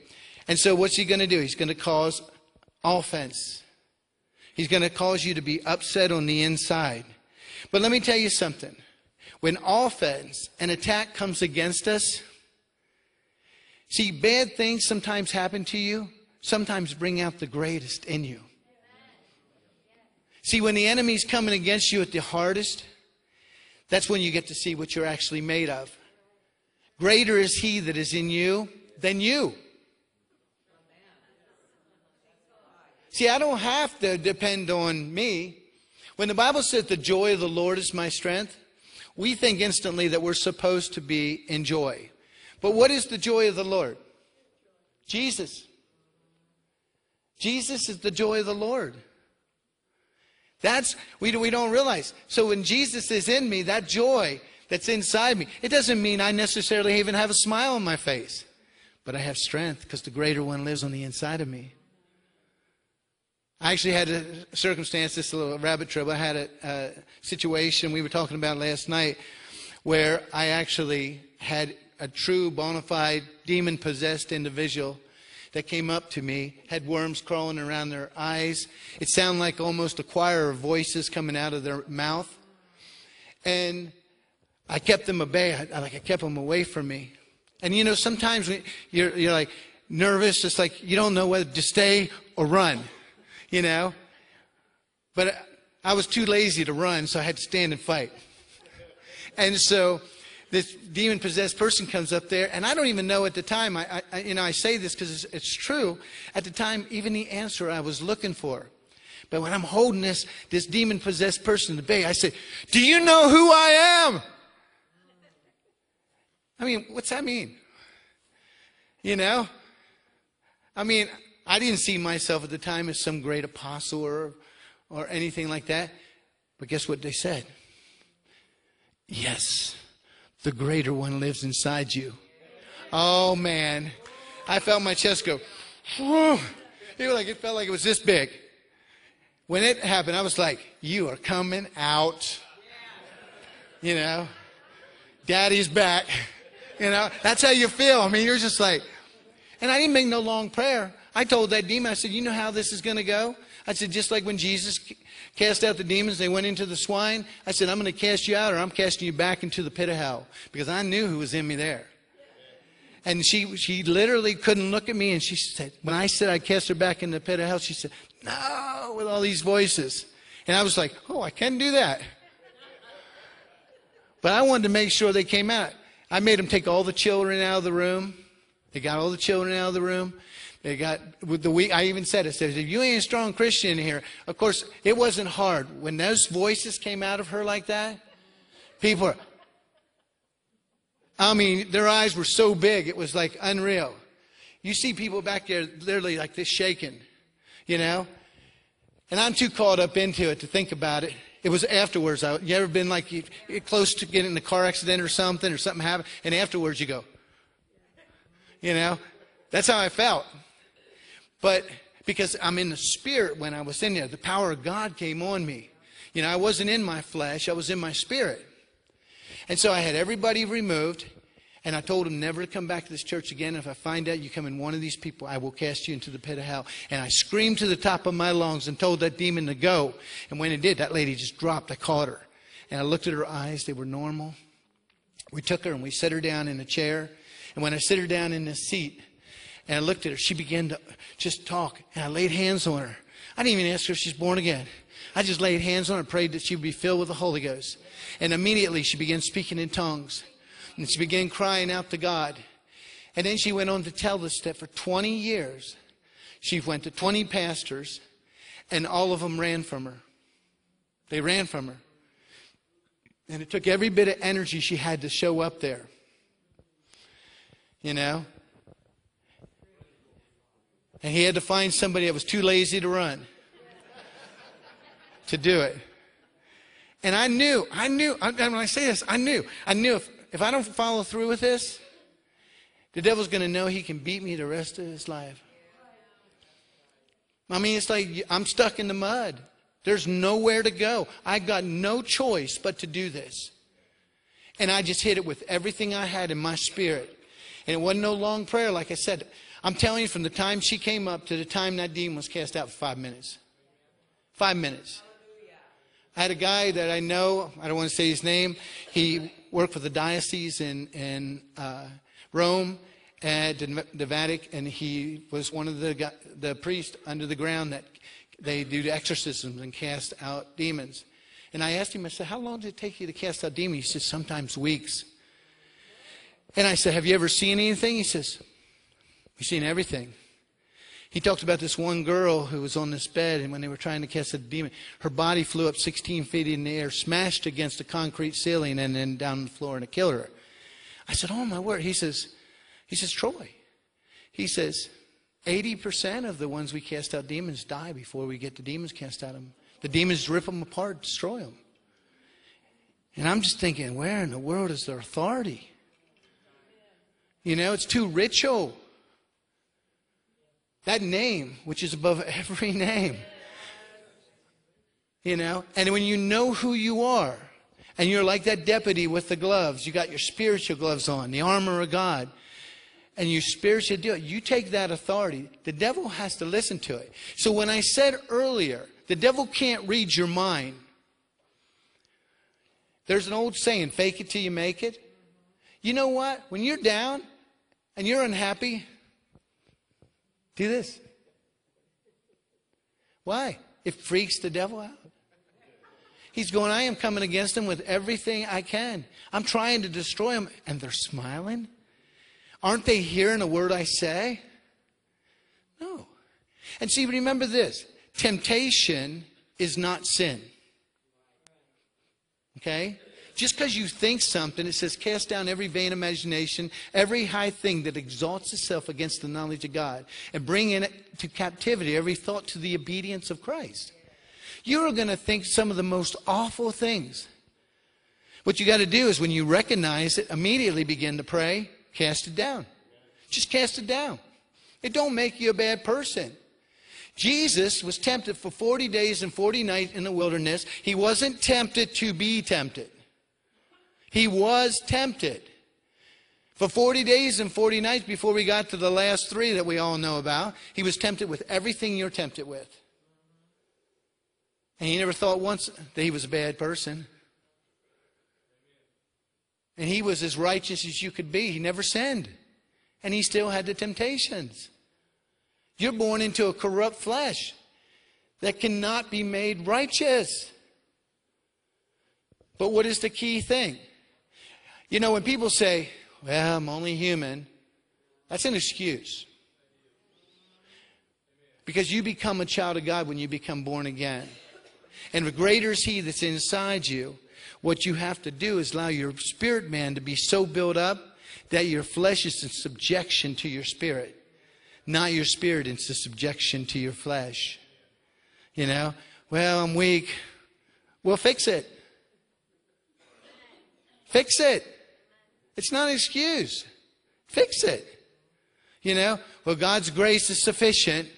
And so what's he going to do? He's going to cause offense. He's going to cause you to be upset on the inside. But let me tell you something. When offense, an attack comes against us, see, bad things sometimes happen to you, sometimes bring out the greatest in you. See, when the enemy's coming against you at the hardest, that's when you get to see what you're actually made of. Greater is he that is in you than you. See, I don't have to depend on me. When the Bible says the joy of the Lord is my strength, we think instantly that we're supposed to be in joy. But what is the joy of the Lord? Jesus. Jesus is the joy of the Lord. That's, we, we don't realize. So when Jesus is in me, that joy that's inside me, it doesn't mean I necessarily even have a smile on my face, but I have strength because the greater one lives on the inside of me. I actually had a circumstance, this little rabbit trail. I had a, a situation we were talking about last night where I actually had a true bona fide demon possessed individual that came up to me, had worms crawling around their eyes. It sounded like almost a choir of voices coming out of their mouth. And I kept them at bay. I, like I kept them away from me. And you know, sometimes you're, you're like nervous, it's like you don't know whether to stay or run you know. But I was too lazy to run, so I had to stand and fight. And so this demon possessed person comes up there, and I don't even know at the time. I, I you know, I say this because it's, it's true. At the time, even the answer I was looking for. But when I'm holding this this demon possessed person the bay, I say, "Do you know who I am?" I mean, what's that mean? You know? I mean, I didn't see myself at the time as some great apostle or, or anything like that. But guess what they said? Yes, the greater one lives inside you. Oh man, I felt my chest go. Whew. It, like, it felt like it was this big. When it happened, I was like, "You are coming out." You know, Daddy's back. You know, that's how you feel. I mean, you're just like, and I didn't make no long prayer. I told that demon, I said, You know how this is going to go? I said, Just like when Jesus cast out the demons, they went into the swine. I said, I'm going to cast you out or I'm casting you back into the pit of hell because I knew who was in me there. And she, she literally couldn't look at me and she said, When I said I cast her back in the pit of hell, she said, No, with all these voices. And I was like, Oh, I can't do that. But I wanted to make sure they came out. I made them take all the children out of the room. They got all the children out of the room. They got with the weak. I even said it says if you ain't a strong Christian here. Of course, it wasn't hard when those voices came out of her like that. People, I mean, their eyes were so big it was like unreal. You see people back there literally like this shaking, you know. And I'm too caught up into it to think about it. It was afterwards. I, you ever been like you, close to getting in a car accident or something, or something happened, and afterwards you go, you know, that's how I felt. But because I'm in the spirit when I was in there, the power of God came on me. You know, I wasn't in my flesh, I was in my spirit. And so I had everybody removed, and I told them never to come back to this church again. If I find out you come in one of these people, I will cast you into the pit of hell. And I screamed to the top of my lungs and told that demon to go. And when it did, that lady just dropped. I caught her. And I looked at her eyes, they were normal. We took her and we set her down in a chair. And when I set her down in this seat, and I looked at her. She began to just talk, and I laid hands on her. I didn't even ask her if she's born again. I just laid hands on her and prayed that she would be filled with the Holy Ghost. And immediately she began speaking in tongues. And she began crying out to God. And then she went on to tell us that for 20 years, she went to 20 pastors, and all of them ran from her. They ran from her. And it took every bit of energy she had to show up there. You know? And he had to find somebody that was too lazy to run to do it. And I knew, I knew, and when I say this, I knew, I knew if, if I don't follow through with this, the devil's going to know he can beat me the rest of his life. I mean, it's like I'm stuck in the mud. There's nowhere to go. I got no choice but to do this. And I just hit it with everything I had in my spirit. And it wasn't no long prayer, like I said. I'm telling you, from the time she came up to the time that demon was cast out for five minutes. Five minutes. I had a guy that I know, I don't want to say his name. He worked for the diocese in, in uh, Rome at the the Vatican, and he was one of the, the priests under the ground that they do the exorcisms and cast out demons. And I asked him, I said, How long did it take you to cast out demons? He said, Sometimes weeks. And I said, Have you ever seen anything? He says, We've seen everything. He talked about this one girl who was on this bed, and when they were trying to cast a demon, her body flew up 16 feet in the air, smashed against a concrete ceiling, and then down the floor, and it killed her. I said, "Oh my word!" He says, "He says, Troy." He says, "80% of the ones we cast out demons die before we get the demons cast out of them. The demons rip them apart, destroy them." And I'm just thinking, where in the world is their authority? You know, it's too ritual. That name, which is above every name. You know? And when you know who you are, and you're like that deputy with the gloves, you got your spiritual gloves on, the armor of God, and you spiritually do it, you take that authority. The devil has to listen to it. So when I said earlier, the devil can't read your mind. There's an old saying, fake it till you make it. You know what? When you're down and you're unhappy, do this. Why? It freaks the devil out. He's going, I am coming against him with everything I can. I'm trying to destroy him. And they're smiling. Aren't they hearing a word I say? No. And see, remember this temptation is not sin. Okay? Just because you think something, it says, cast down every vain imagination, every high thing that exalts itself against the knowledge of God, and bring in to captivity every thought to the obedience of Christ. You're going to think some of the most awful things. What you got to do is when you recognize it, immediately begin to pray, cast it down. Just cast it down. It don't make you a bad person. Jesus was tempted for 40 days and 40 nights in the wilderness. He wasn't tempted to be tempted. He was tempted. For 40 days and 40 nights before we got to the last three that we all know about, he was tempted with everything you're tempted with. And he never thought once that he was a bad person. And he was as righteous as you could be. He never sinned. And he still had the temptations. You're born into a corrupt flesh that cannot be made righteous. But what is the key thing? You know, when people say, well, I'm only human, that's an excuse. Because you become a child of God when you become born again. And the greater is He that's inside you. What you have to do is allow your spirit man to be so built up that your flesh is in subjection to your spirit, not your spirit into subjection to your flesh. You know, well, I'm weak. Well, fix it. Fix it. It's not an excuse. Fix it. You know, well, God's grace is sufficient.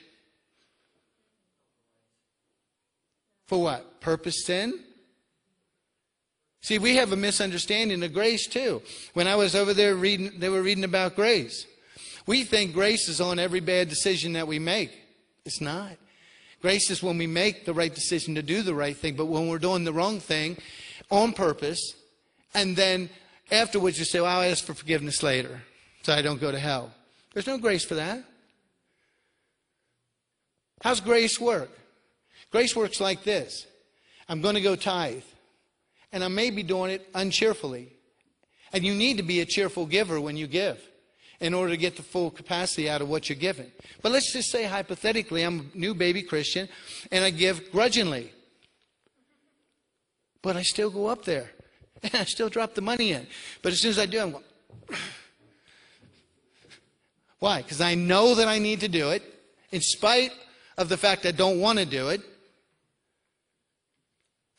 For what? Purpose sin? See, we have a misunderstanding of grace too. When I was over there reading, they were reading about grace. We think grace is on every bad decision that we make. It's not. Grace is when we make the right decision to do the right thing, but when we're doing the wrong thing on purpose, and then afterwards you say, well, I'll ask for forgiveness later so I don't go to hell. There's no grace for that. How's grace work? Grace works like this I'm going to go tithe, and I may be doing it uncheerfully. And you need to be a cheerful giver when you give in order to get the full capacity out of what you're giving. But let's just say hypothetically, I'm a new baby Christian and I give grudgingly. But I still go up there and I still drop the money in. But as soon as I do, I'm going, why? Because I know that I need to do it in spite of the fact I don't want to do it.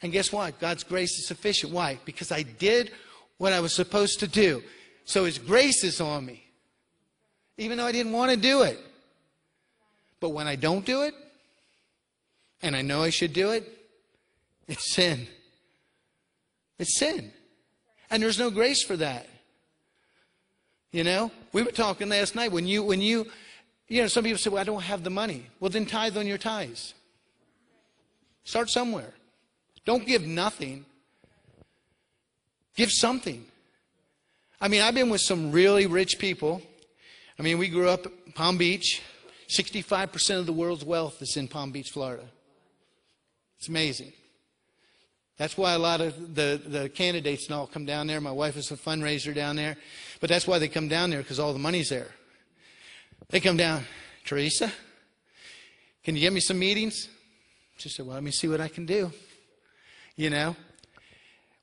And guess what? God's grace is sufficient. Why? Because I did what I was supposed to do. So His grace is on me, even though I didn't want to do it. But when I don't do it, and I know I should do it, it's sin. It's sin. And there's no grace for that. You know, we were talking last night when you, when you, you know, some people say, well, I don't have the money. Well, then tithe on your tithes. Start somewhere. Don't give nothing. Give something. I mean, I've been with some really rich people. I mean, we grew up in Palm Beach. 65% of the world's wealth is in Palm Beach, Florida. It's amazing. That's why a lot of the, the candidates and all come down there. My wife is a fundraiser down there. But that's why they come down there, because all the money's there. They come down, Teresa, can you get me some meetings? She said, Well, let me see what I can do. You know?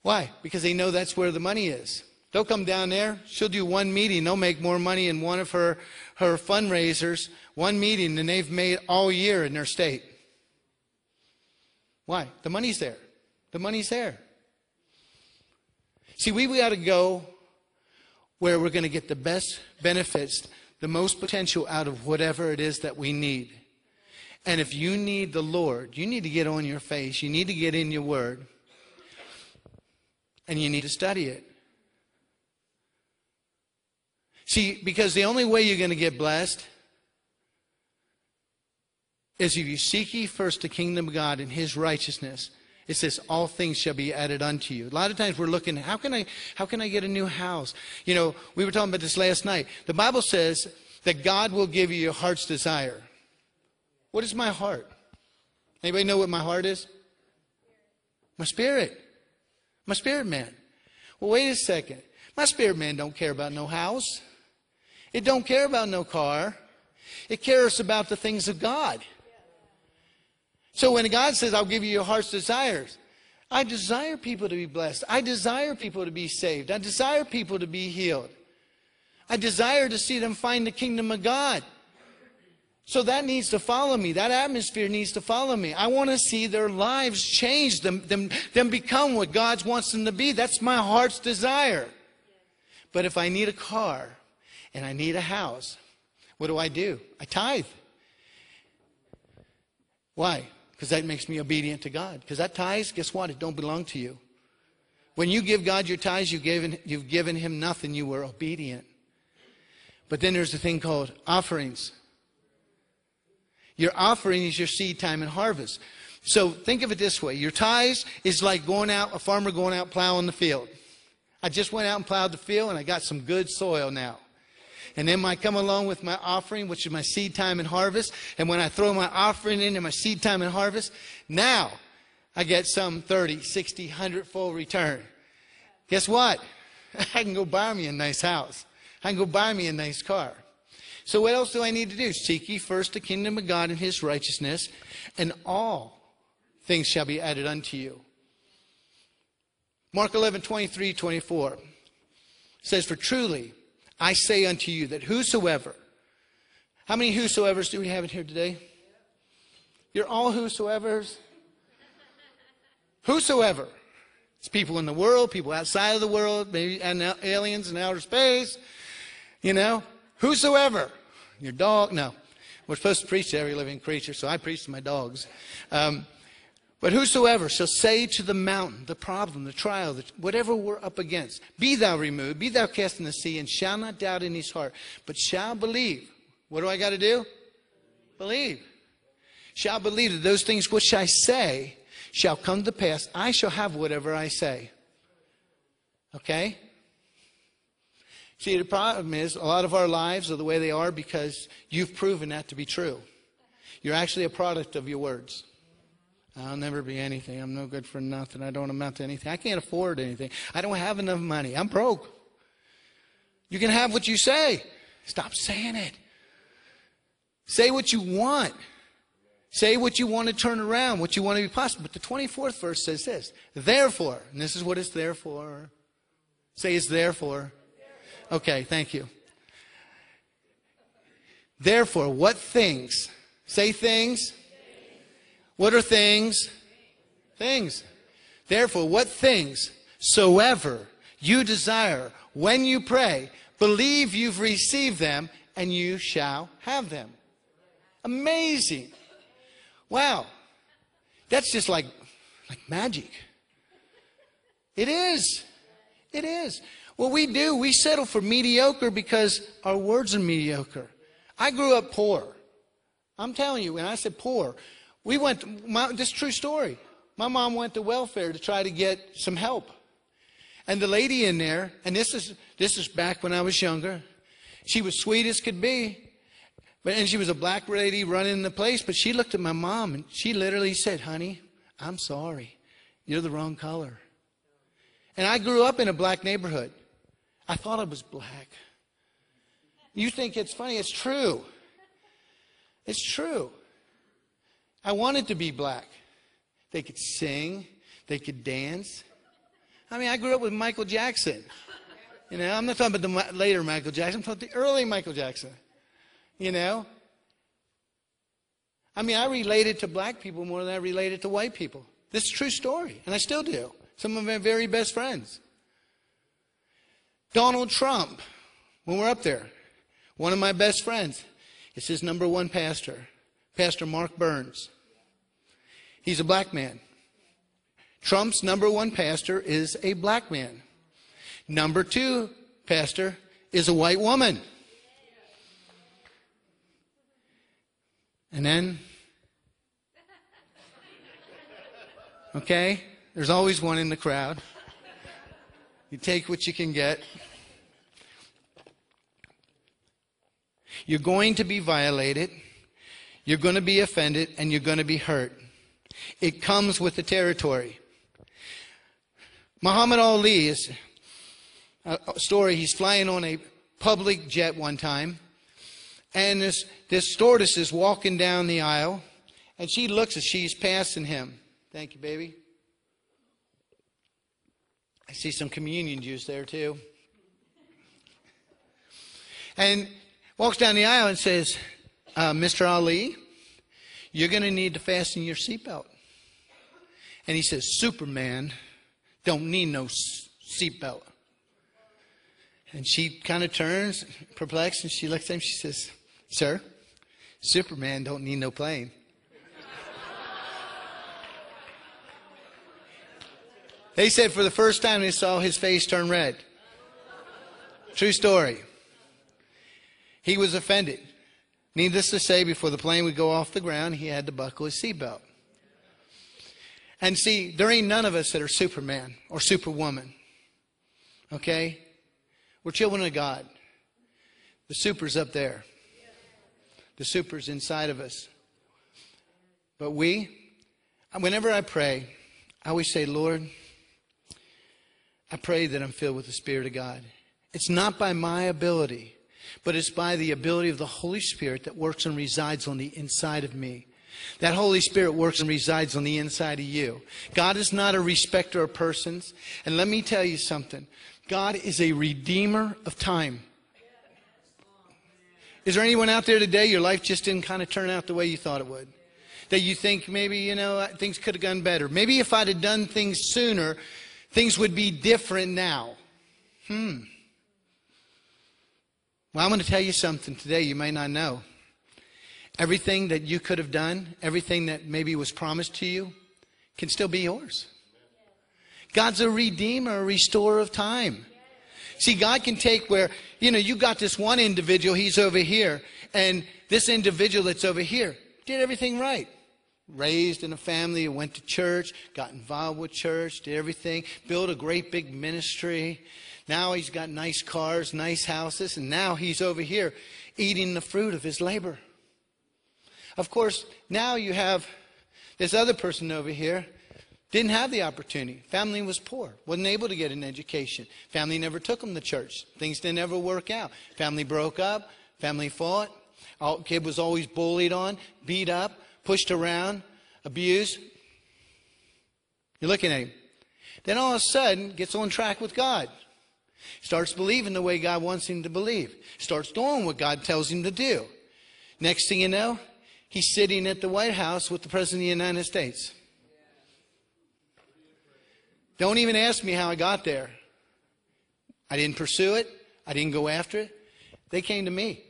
Why? Because they know that's where the money is. They'll come down there, she'll do one meeting, they'll make more money in one of her, her fundraisers, one meeting, than they've made all year in their state. Why? The money's there. The money's there. See, we, we got to go where we're going to get the best benefits, the most potential out of whatever it is that we need. And if you need the Lord, you need to get on your face, you need to get in your word, and you need to study it. See, because the only way you're going to get blessed is if you seek ye first the kingdom of God and his righteousness. It says all things shall be added unto you. A lot of times we're looking, how can I how can I get a new house? You know, we were talking about this last night. The Bible says that God will give you your heart's desire. What is my heart? Anybody know what my heart is? My spirit. My spirit man. Well, wait a second. My spirit man don't care about no house. It don't care about no car. It cares about the things of God. So when God says, I'll give you your heart's desires, I desire people to be blessed. I desire people to be saved. I desire people to be healed. I desire to see them find the kingdom of God. So that needs to follow me. That atmosphere needs to follow me. I want to see their lives change, them, them, them become what God wants them to be. That's my heart's desire. But if I need a car and I need a house, what do I do? I tithe. Why? Because that makes me obedient to God. Because that tithes, guess what? It don't belong to you. When you give God your tithes, you've given, you've given him nothing. You were obedient. But then there's a thing called offerings. Your offering is your seed time and harvest. So think of it this way. Your tithes is like going out, a farmer going out plowing the field. I just went out and plowed the field and I got some good soil now. And then I come along with my offering, which is my seed time and harvest. And when I throw my offering into my seed time and harvest, now I get some 30, 60, 100 full return. Guess what? I can go buy me a nice house. I can go buy me a nice car. So what else do I need to do? Seek ye first the kingdom of God and his righteousness, and all things shall be added unto you. Mark 11, 23, 24 says, For truly I say unto you that whosoever, how many whosoevers do we have in here today? You're all whosoevers? Whosoever. It's people in the world, people outside of the world, maybe aliens in outer space. You know, whosoever. Your dog, no. We're supposed to preach to every living creature, so I preach to my dogs. Um, but whosoever shall say to the mountain, the problem, the trial, the, whatever we're up against, be thou removed, be thou cast in the sea, and shall not doubt in his heart, but shall believe. What do I got to do? Believe. Shall believe that those things which I say shall come to pass. I shall have whatever I say. Okay? See, the problem is a lot of our lives are the way they are because you've proven that to be true. You're actually a product of your words. I'll never be anything. I'm no good for nothing. I don't amount to anything. I can't afford anything. I don't have enough money. I'm broke. You can have what you say. Stop saying it. Say what you want. Say what you want to turn around, what you want to be possible. But the 24th verse says this Therefore, and this is what it's there for. Say it's there for. Okay, thank you. Therefore, what things? Say things. What are things? Things. Therefore, what things soever you desire when you pray, believe you've received them and you shall have them. Amazing. Wow. That's just like, like magic. It is. It is. What we do, we settle for mediocre because our words are mediocre. I grew up poor. I'm telling you, when I said poor, we went, my, this true story. My mom went to welfare to try to get some help. And the lady in there, and this is, this is back when I was younger, she was sweet as could be. But, and she was a black lady running the place, but she looked at my mom and she literally said, honey, I'm sorry. You're the wrong color. And I grew up in a black neighborhood. I thought I was black. You think it's funny? It's true. It's true. I wanted to be black. They could sing, they could dance. I mean, I grew up with Michael Jackson. You know, I'm not talking about the later Michael Jackson, I'm talking about the early Michael Jackson. You know? I mean, I related to black people more than I related to white people. This is true story, and I still do. Some of my very best friends. Donald Trump, when we're up there, one of my best friends is his number one pastor, Pastor Mark Burns. He's a black man. Trump's number one pastor is a black man. Number two pastor is a white woman. And then, okay, there's always one in the crowd. You take what you can get. You're going to be violated. You're going to be offended and you're going to be hurt. It comes with the territory. Muhammad Ali is a story. He's flying on a public jet one time, and this, this stewardess is walking down the aisle, and she looks as she's passing him. Thank you, baby. I see some communion juice there too. And walks down the aisle and says, uh, Mr. Ali, you're going to need to fasten your seatbelt. And he says, Superman don't need no seatbelt. And she kind of turns, perplexed, and she looks at him. She says, Sir, Superman don't need no plane. They said for the first time they saw his face turn red. True story. He was offended. Needless to say, before the plane would go off the ground, he had to buckle his seatbelt. And see, there ain't none of us that are Superman or Superwoman. Okay? We're children of God. The super's up there. The super's inside of us. But we, whenever I pray, I always say, Lord, I pray that I'm filled with the Spirit of God. It's not by my ability, but it's by the ability of the Holy Spirit that works and resides on the inside of me. That Holy Spirit works and resides on the inside of you. God is not a respecter of persons. And let me tell you something God is a redeemer of time. Is there anyone out there today, your life just didn't kind of turn out the way you thought it would? That you think maybe, you know, things could have gone better. Maybe if I'd have done things sooner, things would be different now. Hmm. Well, I'm going to tell you something today you may not know. Everything that you could have done, everything that maybe was promised to you, can still be yours. God's a redeemer, a restorer of time. See, God can take where, you know, you got this one individual, he's over here, and this individual that's over here did everything right. Raised in a family, went to church, got involved with church, did everything, built a great big ministry. Now he's got nice cars, nice houses, and now he's over here eating the fruit of his labor. Of course, now you have this other person over here didn't have the opportunity. Family was poor, wasn't able to get an education. Family never took them to church. Things didn't ever work out. Family broke up. Family fought. All, kid was always bullied on, beat up, pushed around, abused. You're looking at him. Then all of a sudden, gets on track with God. Starts believing the way God wants him to believe. Starts doing what God tells him to do. Next thing you know, he's sitting at the White House with the President of the United States. Don't even ask me how I got there. I didn't pursue it. I didn't go after it. They came to me.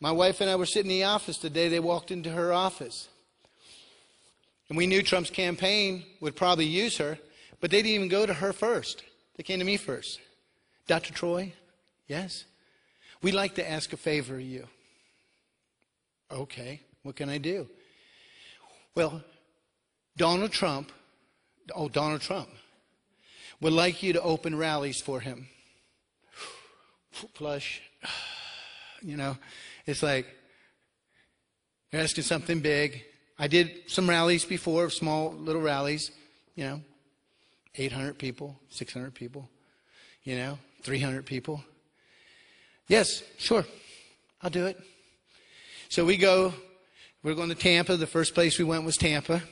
My wife and I were sitting in the office the day they walked into her office. And we knew Trump's campaign would probably use her, but they didn't even go to her first. They came to me first. Dr. Troy? Yes? We'd like to ask a favor of you. Okay, what can I do? Well, Donald Trump, oh, Donald Trump, would like you to open rallies for him. Flush. You know, it's like you're asking something big. I did some rallies before, small little rallies, you know, 800 people, 600 people, you know, 300 people. Yes, sure, I'll do it. So we go, we're going to Tampa. The first place we went was Tampa.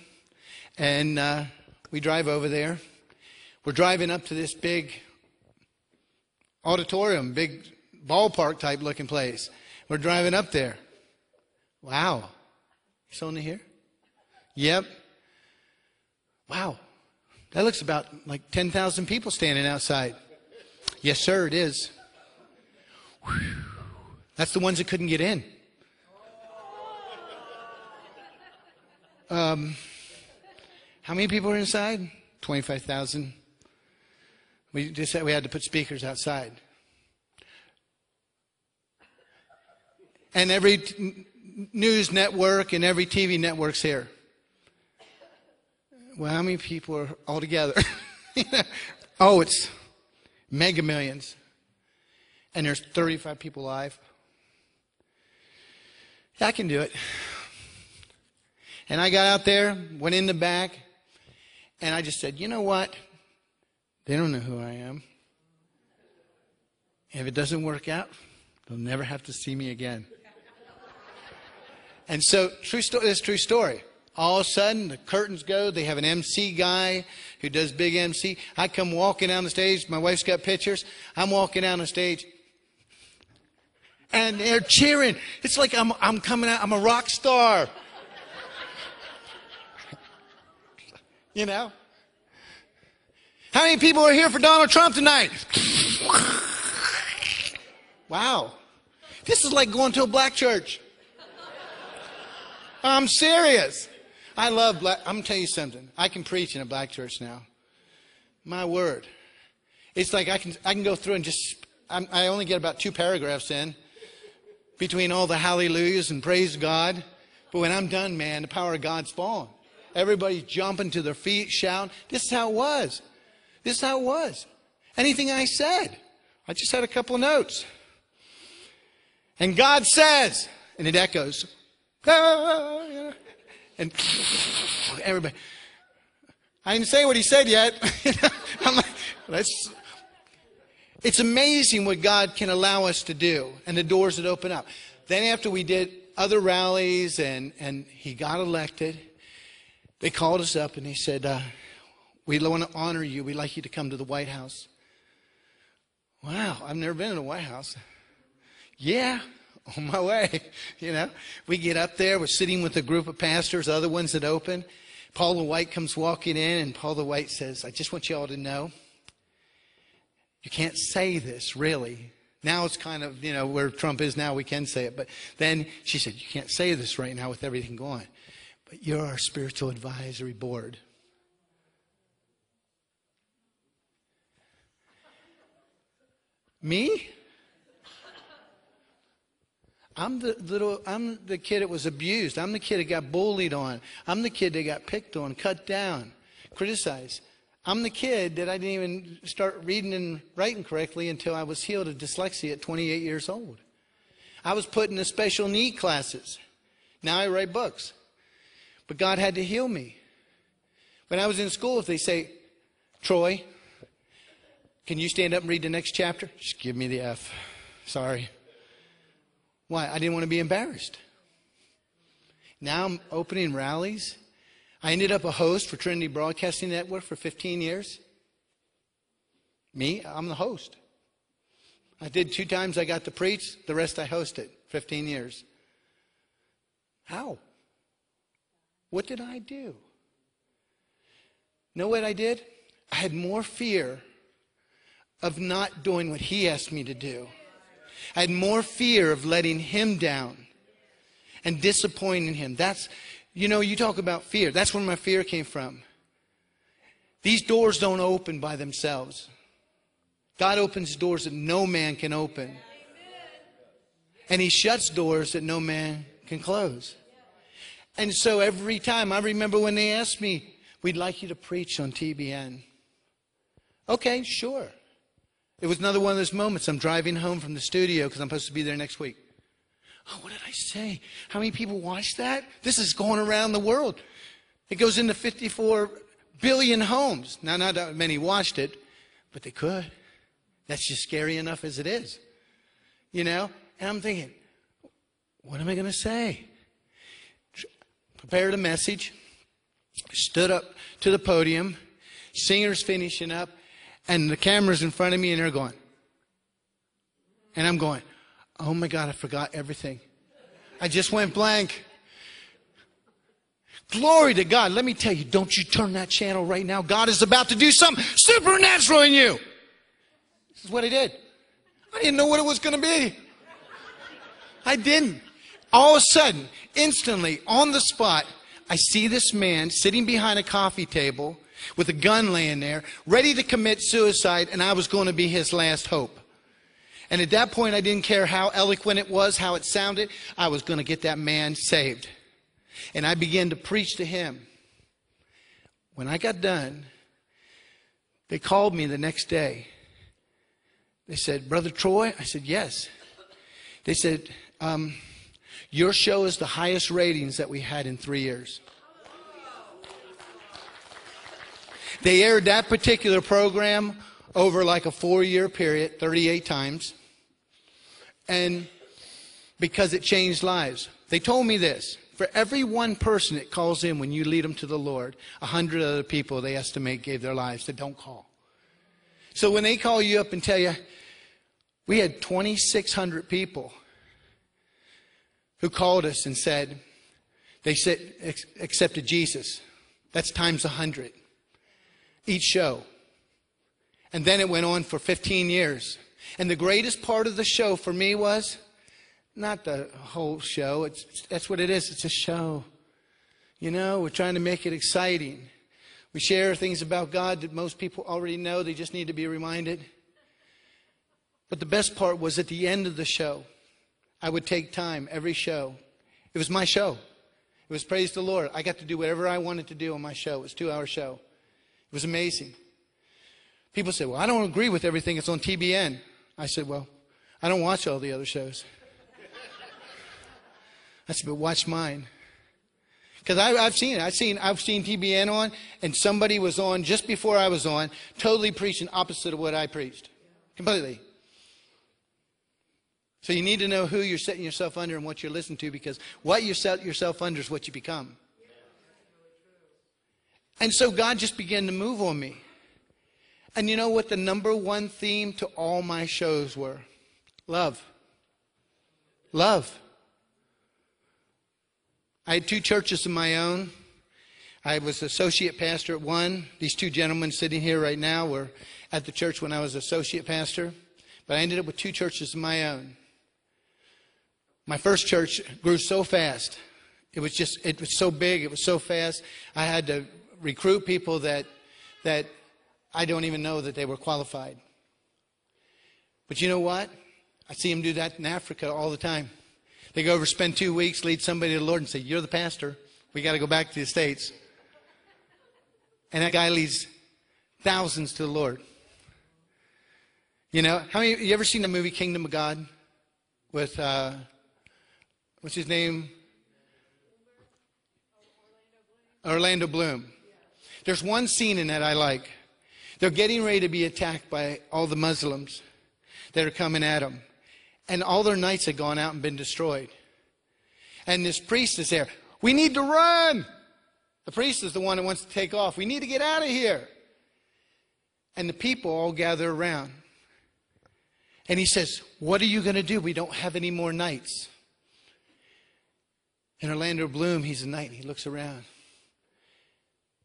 And uh, we drive over there. We're driving up to this big auditorium, big ballpark type looking place. We're driving up there. Wow. It's only here? Yep. Wow. That looks about like 10,000 people standing outside. Yes, sir, it is. Whew. That's the ones that couldn't get in. Um, how many people are inside? 25,000. We just said we had to put speakers outside. And every t- news network and every TV network's here. Well, how many people are all together? oh, it's mega millions. And there's 35 people live. Yeah, I can do it. And I got out there, went in the back, and I just said, you know what? They don't know who I am. If it doesn't work out, they'll never have to see me again. And so, true story, this true story. All of a sudden, the curtains go. They have an MC guy who does big MC. I come walking down the stage. My wife's got pictures. I'm walking down the stage. And they're cheering. It's like I'm, I'm coming out. I'm a rock star. you know? How many people are here for Donald Trump tonight? wow. This is like going to a black church. I'm serious. I love black. I'm gonna tell you something. I can preach in a black church now. My word. It's like I can I can go through and just I'm, I only get about two paragraphs in between all the hallelujahs and praise God. But when I'm done, man, the power of God's fallen. Everybody's jumping to their feet, shouting. This is how it was. This is how it was. Anything I said, I just had a couple of notes. And God says, and it echoes, "Ah," and everybody. I didn't say what he said yet. I'm like, let's. It's amazing what God can allow us to do and the doors that open up. Then after we did other rallies and, and he got elected, they called us up and they said, uh, we want to honor you. We'd like you to come to the White House. Wow, I've never been in the White House. Yeah, on my way. You know, we get up there, we're sitting with a group of pastors, other ones that open. Paula White comes walking in, and Paula White says, I just want you all to know you can't say this, really. Now it's kind of, you know, where Trump is now, we can say it. But then she said, You can't say this right now with everything going. But you're our spiritual advisory board. Me? I'm the little, I'm the kid that was abused. I'm the kid that got bullied on. I'm the kid that got picked on, cut down, criticized. I'm the kid that I didn't even start reading and writing correctly until I was healed of dyslexia at 28 years old. I was put in the special need classes. Now I write books. But God had to heal me. When I was in school, if they say, Troy, can you stand up and read the next chapter? Just give me the F. Sorry. Why? I didn't want to be embarrassed. Now I'm opening rallies. I ended up a host for Trinity Broadcasting Network for 15 years. Me, I'm the host. I did two times I got to preach, the rest I hosted. 15 years. How? What did I do? Know what I did? I had more fear of not doing what he asked me to do. I had more fear of letting him down and disappointing him. That's, you know, you talk about fear. That's where my fear came from. These doors don't open by themselves. God opens doors that no man can open. And he shuts doors that no man can close. And so every time, I remember when they asked me, we'd like you to preach on TBN. Okay, sure. It was another one of those moments. I'm driving home from the studio because I'm supposed to be there next week. Oh, what did I say? How many people watch that? This is going around the world. It goes into 54 billion homes. Now, not that many watched it, but they could. That's just scary enough as it is. You know? And I'm thinking, what am I going to say? Prepared a message, stood up to the podium, singers finishing up, and the camera's in front of me, and they're going. And I'm going, oh my God, I forgot everything. I just went blank. Glory to God. Let me tell you, don't you turn that channel right now. God is about to do something supernatural in you. This is what I did. I didn't know what it was going to be. I didn't. All of a sudden, instantly, on the spot, I see this man sitting behind a coffee table with a gun laying there, ready to commit suicide, and I was going to be his last hope. And at that point, I didn't care how eloquent it was, how it sounded. I was going to get that man saved. And I began to preach to him. When I got done, they called me the next day. They said, Brother Troy? I said, Yes. They said, um, Your show is the highest ratings that we had in three years. They aired that particular program over like a four year period, 38 times. And because it changed lives. They told me this for every one person that calls in when you lead them to the Lord, a hundred other people they estimate gave their lives that don't call. So when they call you up and tell you, we had 2,600 people who called us and said they said, accepted Jesus. That's times a 100 each show. And then it went on for 15 years. And the greatest part of the show for me was not the whole show. It's, that's what it is. It's a show. You know, we're trying to make it exciting. We share things about God that most people already know. They just need to be reminded. But the best part was at the end of the show, I would take time every show. It was my show. It was praise the Lord. I got to do whatever I wanted to do on my show. It was a two hour show. It was amazing. People said, Well, I don't agree with everything that's on TBN. I said, Well, I don't watch all the other shows. I said, But watch mine. Because I've seen it. I've seen, I've seen TBN on, and somebody was on just before I was on, totally preaching opposite of what I preached. Completely. So you need to know who you're setting yourself under and what you're listening to because what you set yourself under is what you become. And so God just began to move on me. And you know what the number one theme to all my shows were? Love. Love. I had two churches of my own. I was associate pastor at one. These two gentlemen sitting here right now were at the church when I was associate pastor. But I ended up with two churches of my own. My first church grew so fast. It was just, it was so big, it was so fast. I had to recruit people that, that I don't even know that they were qualified. But you know what? I see them do that in Africa all the time. They go over, spend two weeks, lead somebody to the Lord, and say, You're the pastor. We got to go back to the States. And that guy leads thousands to the Lord. You know, how many you ever seen the movie Kingdom of God with uh, what's his name? Orlando Bloom. There's one scene in that I like. They're getting ready to be attacked by all the Muslims that are coming at them. And all their knights had gone out and been destroyed. And this priest is there. We need to run. The priest is the one that wants to take off. We need to get out of here. And the people all gather around. And he says, What are you going to do? We don't have any more knights. And Orlando Bloom, he's a knight, and he looks around.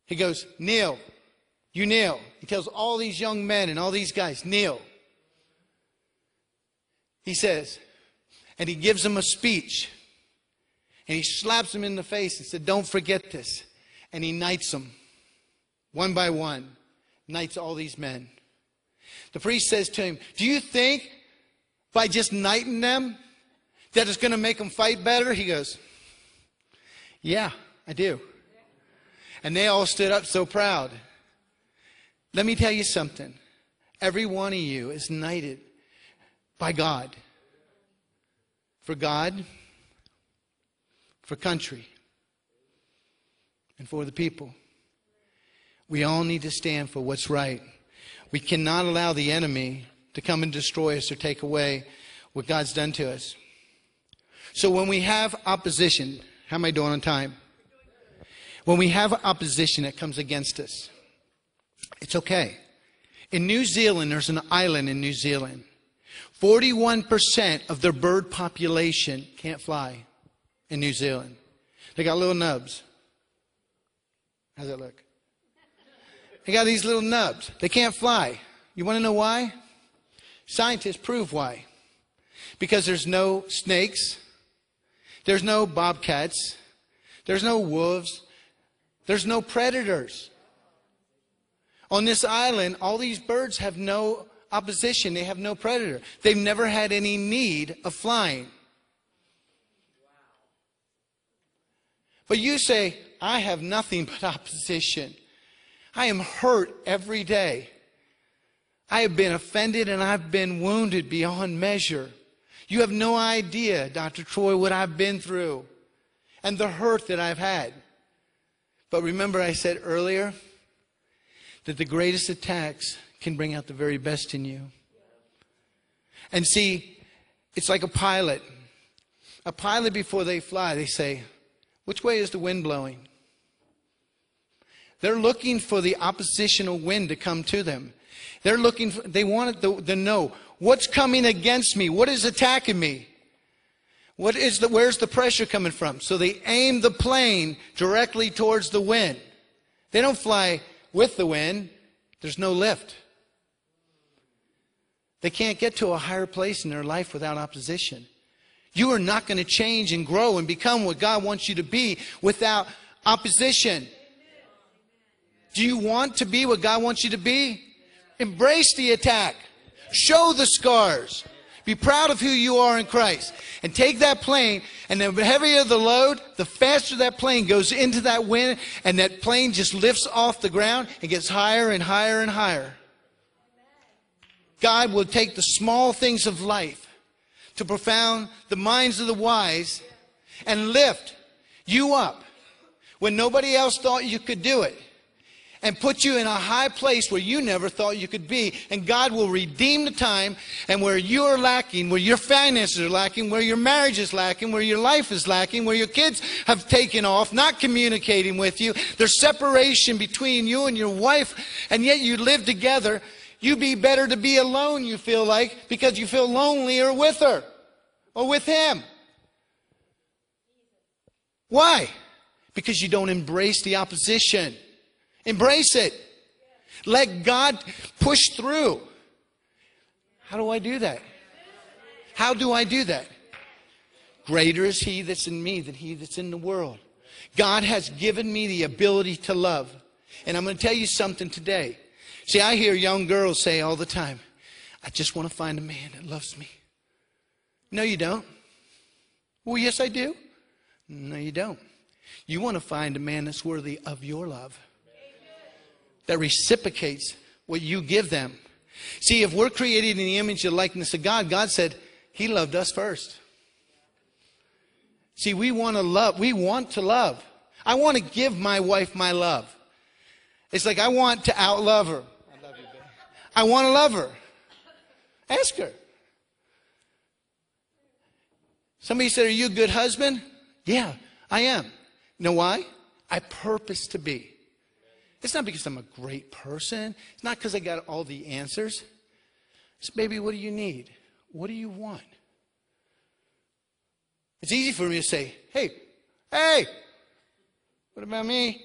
He goes, Kneel. You kneel. He tells all these young men and all these guys, kneel. He says, and he gives them a speech. And he slaps them in the face and said, Don't forget this. And he knights them one by one, knights all these men. The priest says to him, Do you think by just knighting them that it's going to make them fight better? He goes, Yeah, I do. And they all stood up so proud. Let me tell you something. Every one of you is knighted by God. For God, for country, and for the people. We all need to stand for what's right. We cannot allow the enemy to come and destroy us or take away what God's done to us. So when we have opposition, how am I doing on time? When we have opposition that comes against us, it's okay. In New Zealand, there's an island in New Zealand. 41% of their bird population can't fly in New Zealand. They got little nubs. How's that look? They got these little nubs. They can't fly. You want to know why? Scientists prove why. Because there's no snakes, there's no bobcats, there's no wolves, there's no predators. On this island, all these birds have no opposition, they have no predator. They've never had any need of flying. But you say, I have nothing but opposition. I am hurt every day. I have been offended and I've been wounded beyond measure. You have no idea, Dr. Troy, what I've been through and the hurt that I've had. But remember, I said earlier that the greatest attacks can bring out the very best in you. And see, it's like a pilot. A pilot, before they fly, they say, Which way is the wind blowing? They're looking for the oppositional wind to come to them. They're looking for, they want to, to know what's coming against me, what is attacking me. What is the, where's the pressure coming from? So they aim the plane directly towards the wind. They don't fly with the wind. There's no lift. They can't get to a higher place in their life without opposition. You are not going to change and grow and become what God wants you to be without opposition. Do you want to be what God wants you to be? Embrace the attack. Show the scars. Be proud of who you are in Christ. And take that plane, and the heavier the load, the faster that plane goes into that wind, and that plane just lifts off the ground and gets higher and higher and higher. God will take the small things of life to profound the minds of the wise and lift you up when nobody else thought you could do it and put you in a high place where you never thought you could be. And God will redeem the time and where you are lacking, where your finances are lacking, where your marriage is lacking, where your life is lacking, where your kids have taken off, not communicating with you. There's separation between you and your wife, and yet you live together. You'd be better to be alone, you feel like, because you feel lonelier with her or with him. Why? Because you don't embrace the opposition. Embrace it. Let God push through. How do I do that? How do I do that? Greater is He that's in me than He that's in the world. God has given me the ability to love. And I'm going to tell you something today. See, I hear young girls say all the time, I just want to find a man that loves me. No, you don't. Well, yes, I do. No, you don't. You want to find a man that's worthy of your love that reciprocates what you give them. See, if we're created in the image and likeness of God, God said He loved us first. See, we want to love. We want to love. I want to give my wife my love. It's like I want to outlove her. I love you, baby. I want to love her. Ask her. Somebody said, Are you a good husband? Yeah, I am. You know why? I purpose to be. It's not because I'm a great person. It's not because I got all the answers. It's, baby, what do you need? What do you want? It's easy for me to say, hey, hey, what about me?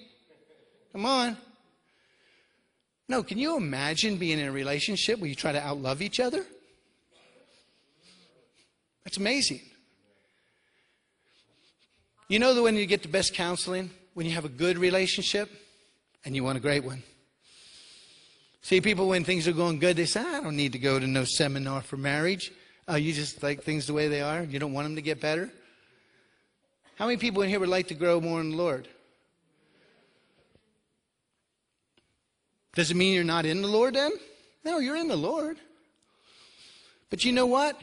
Come on. No, can you imagine being in a relationship where you try to outlove each other? That's amazing. You know that when you get the best counseling, when you have a good relationship, and you want a great one. See, people, when things are going good, they say, I don't need to go to no seminar for marriage. Oh, you just like things the way they are? You don't want them to get better? How many people in here would like to grow more in the Lord? Does it mean you're not in the Lord then? No, you're in the Lord. But you know what?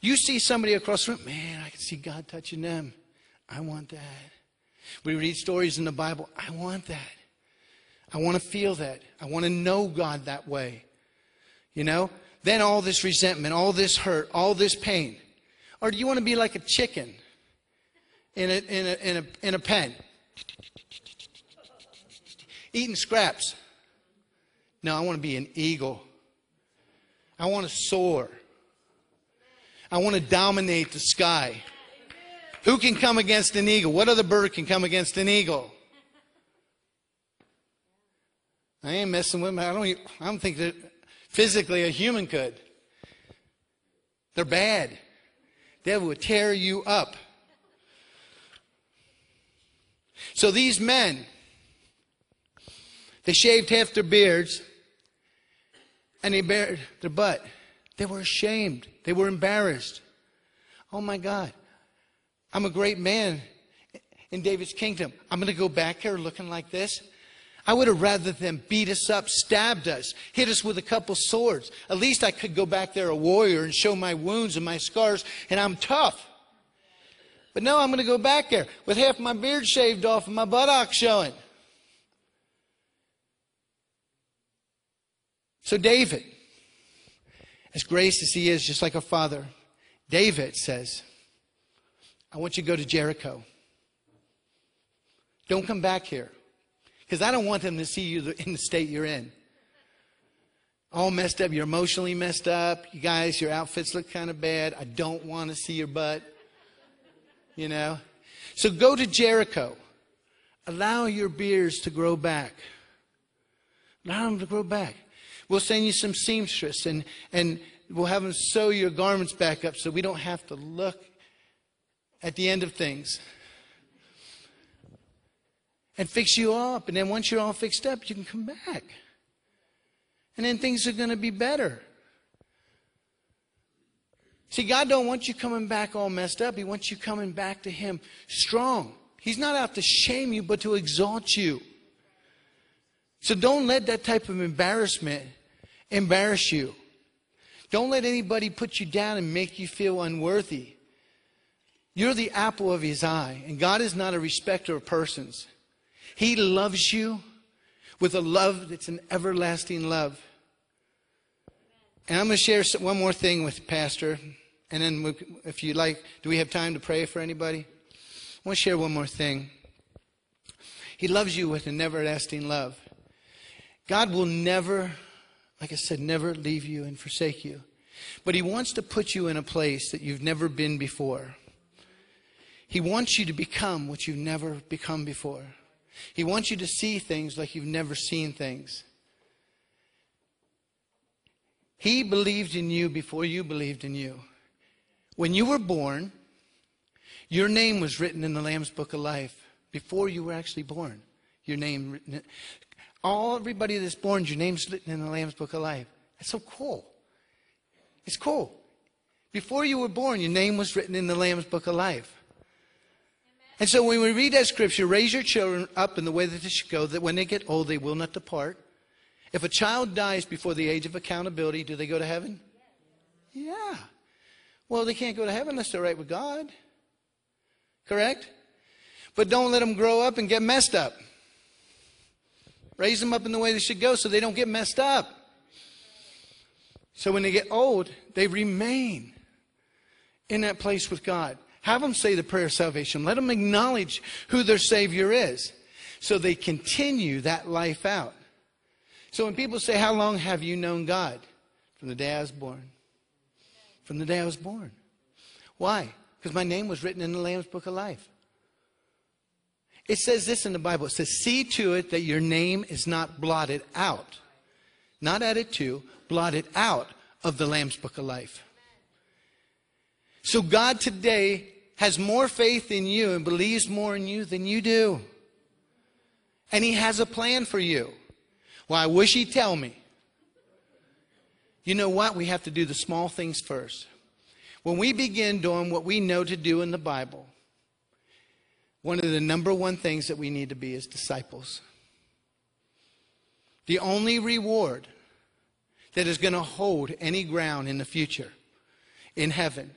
You see somebody across the room, man, I can see God touching them. I want that. We read stories in the Bible. I want that. I want to feel that. I want to know God that way. You know? Then all this resentment, all this hurt, all this pain. Or do you want to be like a chicken in a, in a, in a, in a pen? Eating scraps. No, I want to be an eagle. I want to soar. I want to dominate the sky. Who can come against an eagle? What other bird can come against an eagle? I ain't messing with them. I don't, I don't think that physically a human could. They're bad. Devil would tear you up. So these men, they shaved half their beards and they bared their butt. They were ashamed. They were embarrassed. Oh my God. I'm a great man in David's kingdom. I'm going to go back here looking like this. I would have rather them beat us up, stabbed us, hit us with a couple swords. At least I could go back there a warrior and show my wounds and my scars, and I'm tough. But no, I'm going to go back there with half my beard shaved off and my buttocks showing. So, David, as gracious as he is, just like a father, David says, I want you to go to Jericho. Don't come back here. Because I don't want them to see you in the state you're in. All messed up. You're emotionally messed up. You guys, your outfits look kind of bad. I don't want to see your butt. You know? So go to Jericho. Allow your beards to grow back. Allow them to grow back. We'll send you some seamstress and, and we'll have them sew your garments back up so we don't have to look at the end of things and fix you up. And then once you're all fixed up, you can come back. And then things are going to be better. See, God don't want you coming back all messed up. He wants you coming back to Him strong. He's not out to shame you, but to exalt you. So don't let that type of embarrassment embarrass you. Don't let anybody put you down and make you feel unworthy. You're the apple of His eye, and God is not a respecter of persons. He loves you with a love that's an everlasting love. And I'm going to share one more thing with Pastor. And then, if you like, do we have time to pray for anybody? I want to share one more thing. He loves you with an everlasting love. God will never, like I said, never leave you and forsake you. But He wants to put you in a place that you've never been before. He wants you to become what you've never become before. He wants you to see things like you've never seen things. He believed in you before you believed in you. When you were born, your name was written in the Lamb's Book of Life before you were actually born. Your name written. All everybody that's born, your name's written in the Lamb's Book of Life. That's so cool. It's cool. Before you were born, your name was written in the Lamb's Book of Life. And so when we read that scripture, raise your children up in the way that they should go, that when they get old, they will not depart. If a child dies before the age of accountability, do they go to heaven? Yeah. Well, they can't go to heaven unless they're right with God. Correct? But don't let them grow up and get messed up. Raise them up in the way they should go so they don't get messed up. So when they get old, they remain in that place with God. Have them say the prayer of salvation. Let them acknowledge who their Savior is so they continue that life out. So when people say, How long have you known God? From the day I was born. From the day I was born. Why? Because my name was written in the Lamb's Book of Life. It says this in the Bible. It says, See to it that your name is not blotted out. Not added to, blotted out of the Lamb's Book of Life. So God today has more faith in you and believes more in you than you do. And he has a plan for you. Well, I wish he'd tell me. You know what? We have to do the small things first. When we begin doing what we know to do in the Bible, one of the number one things that we need to be is disciples. The only reward that is going to hold any ground in the future, in heaven,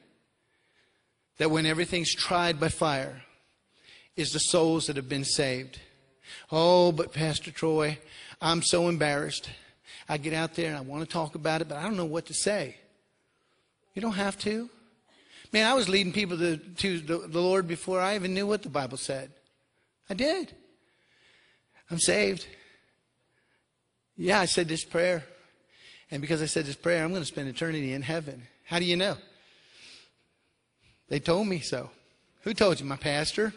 that when everything's tried by fire, is the souls that have been saved. Oh, but Pastor Troy, I'm so embarrassed. I get out there and I want to talk about it, but I don't know what to say. You don't have to. Man, I was leading people to, to the, the Lord before I even knew what the Bible said. I did. I'm saved. Yeah, I said this prayer. And because I said this prayer, I'm going to spend eternity in heaven. How do you know? They told me so. Who told you? My pastor?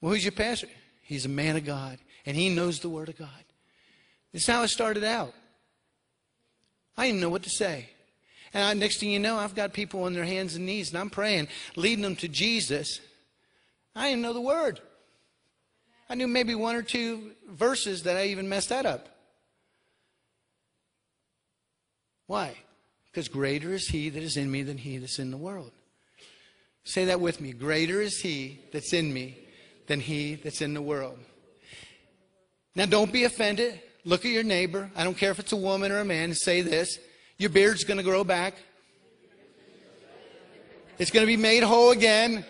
Well, who's your pastor? He's a man of God, and he knows the Word of God. This is how it started out. I didn't know what to say. And I, next thing you know, I've got people on their hands and knees, and I'm praying, leading them to Jesus. I didn't know the Word. I knew maybe one or two verses that I even messed that up. Why? Because greater is he that is in me than he that's in the world. Say that with me. Greater is he that's in me than he that's in the world. Now, don't be offended. Look at your neighbor. I don't care if it's a woman or a man. Say this Your beard's going to grow back, it's going to be made whole again.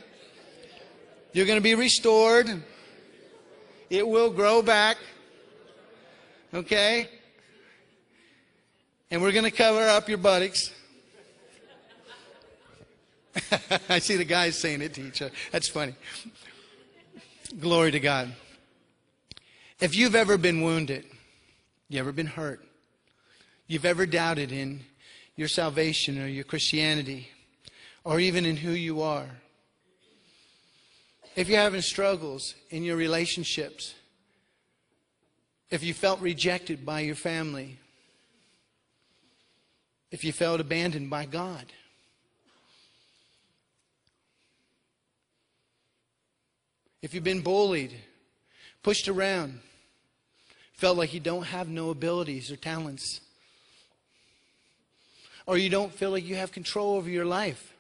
You're going to be restored. It will grow back. Okay? And we're going to cover up your buttocks. I see the guys saying it to each other. That's funny. Glory to God. If you've ever been wounded, you ever been hurt, you've ever doubted in your salvation or your Christianity, or even in who you are, if you're having struggles in your relationships, if you felt rejected by your family, if you felt abandoned by God, if you've been bullied, pushed around, felt like you don't have no abilities or talents, or you don't feel like you have control over your life,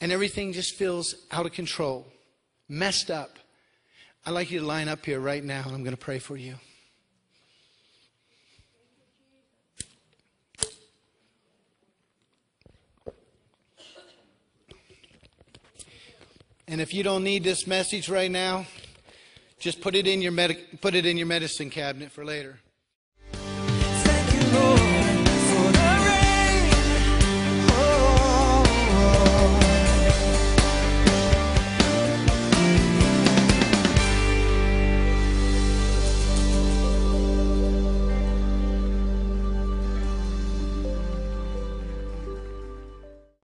and everything just feels out of control, messed up, I'd like you to line up here right now, and I'm going to pray for you. And if you don't need this message right now, just put it in your, medi- put it in your medicine cabinet for later.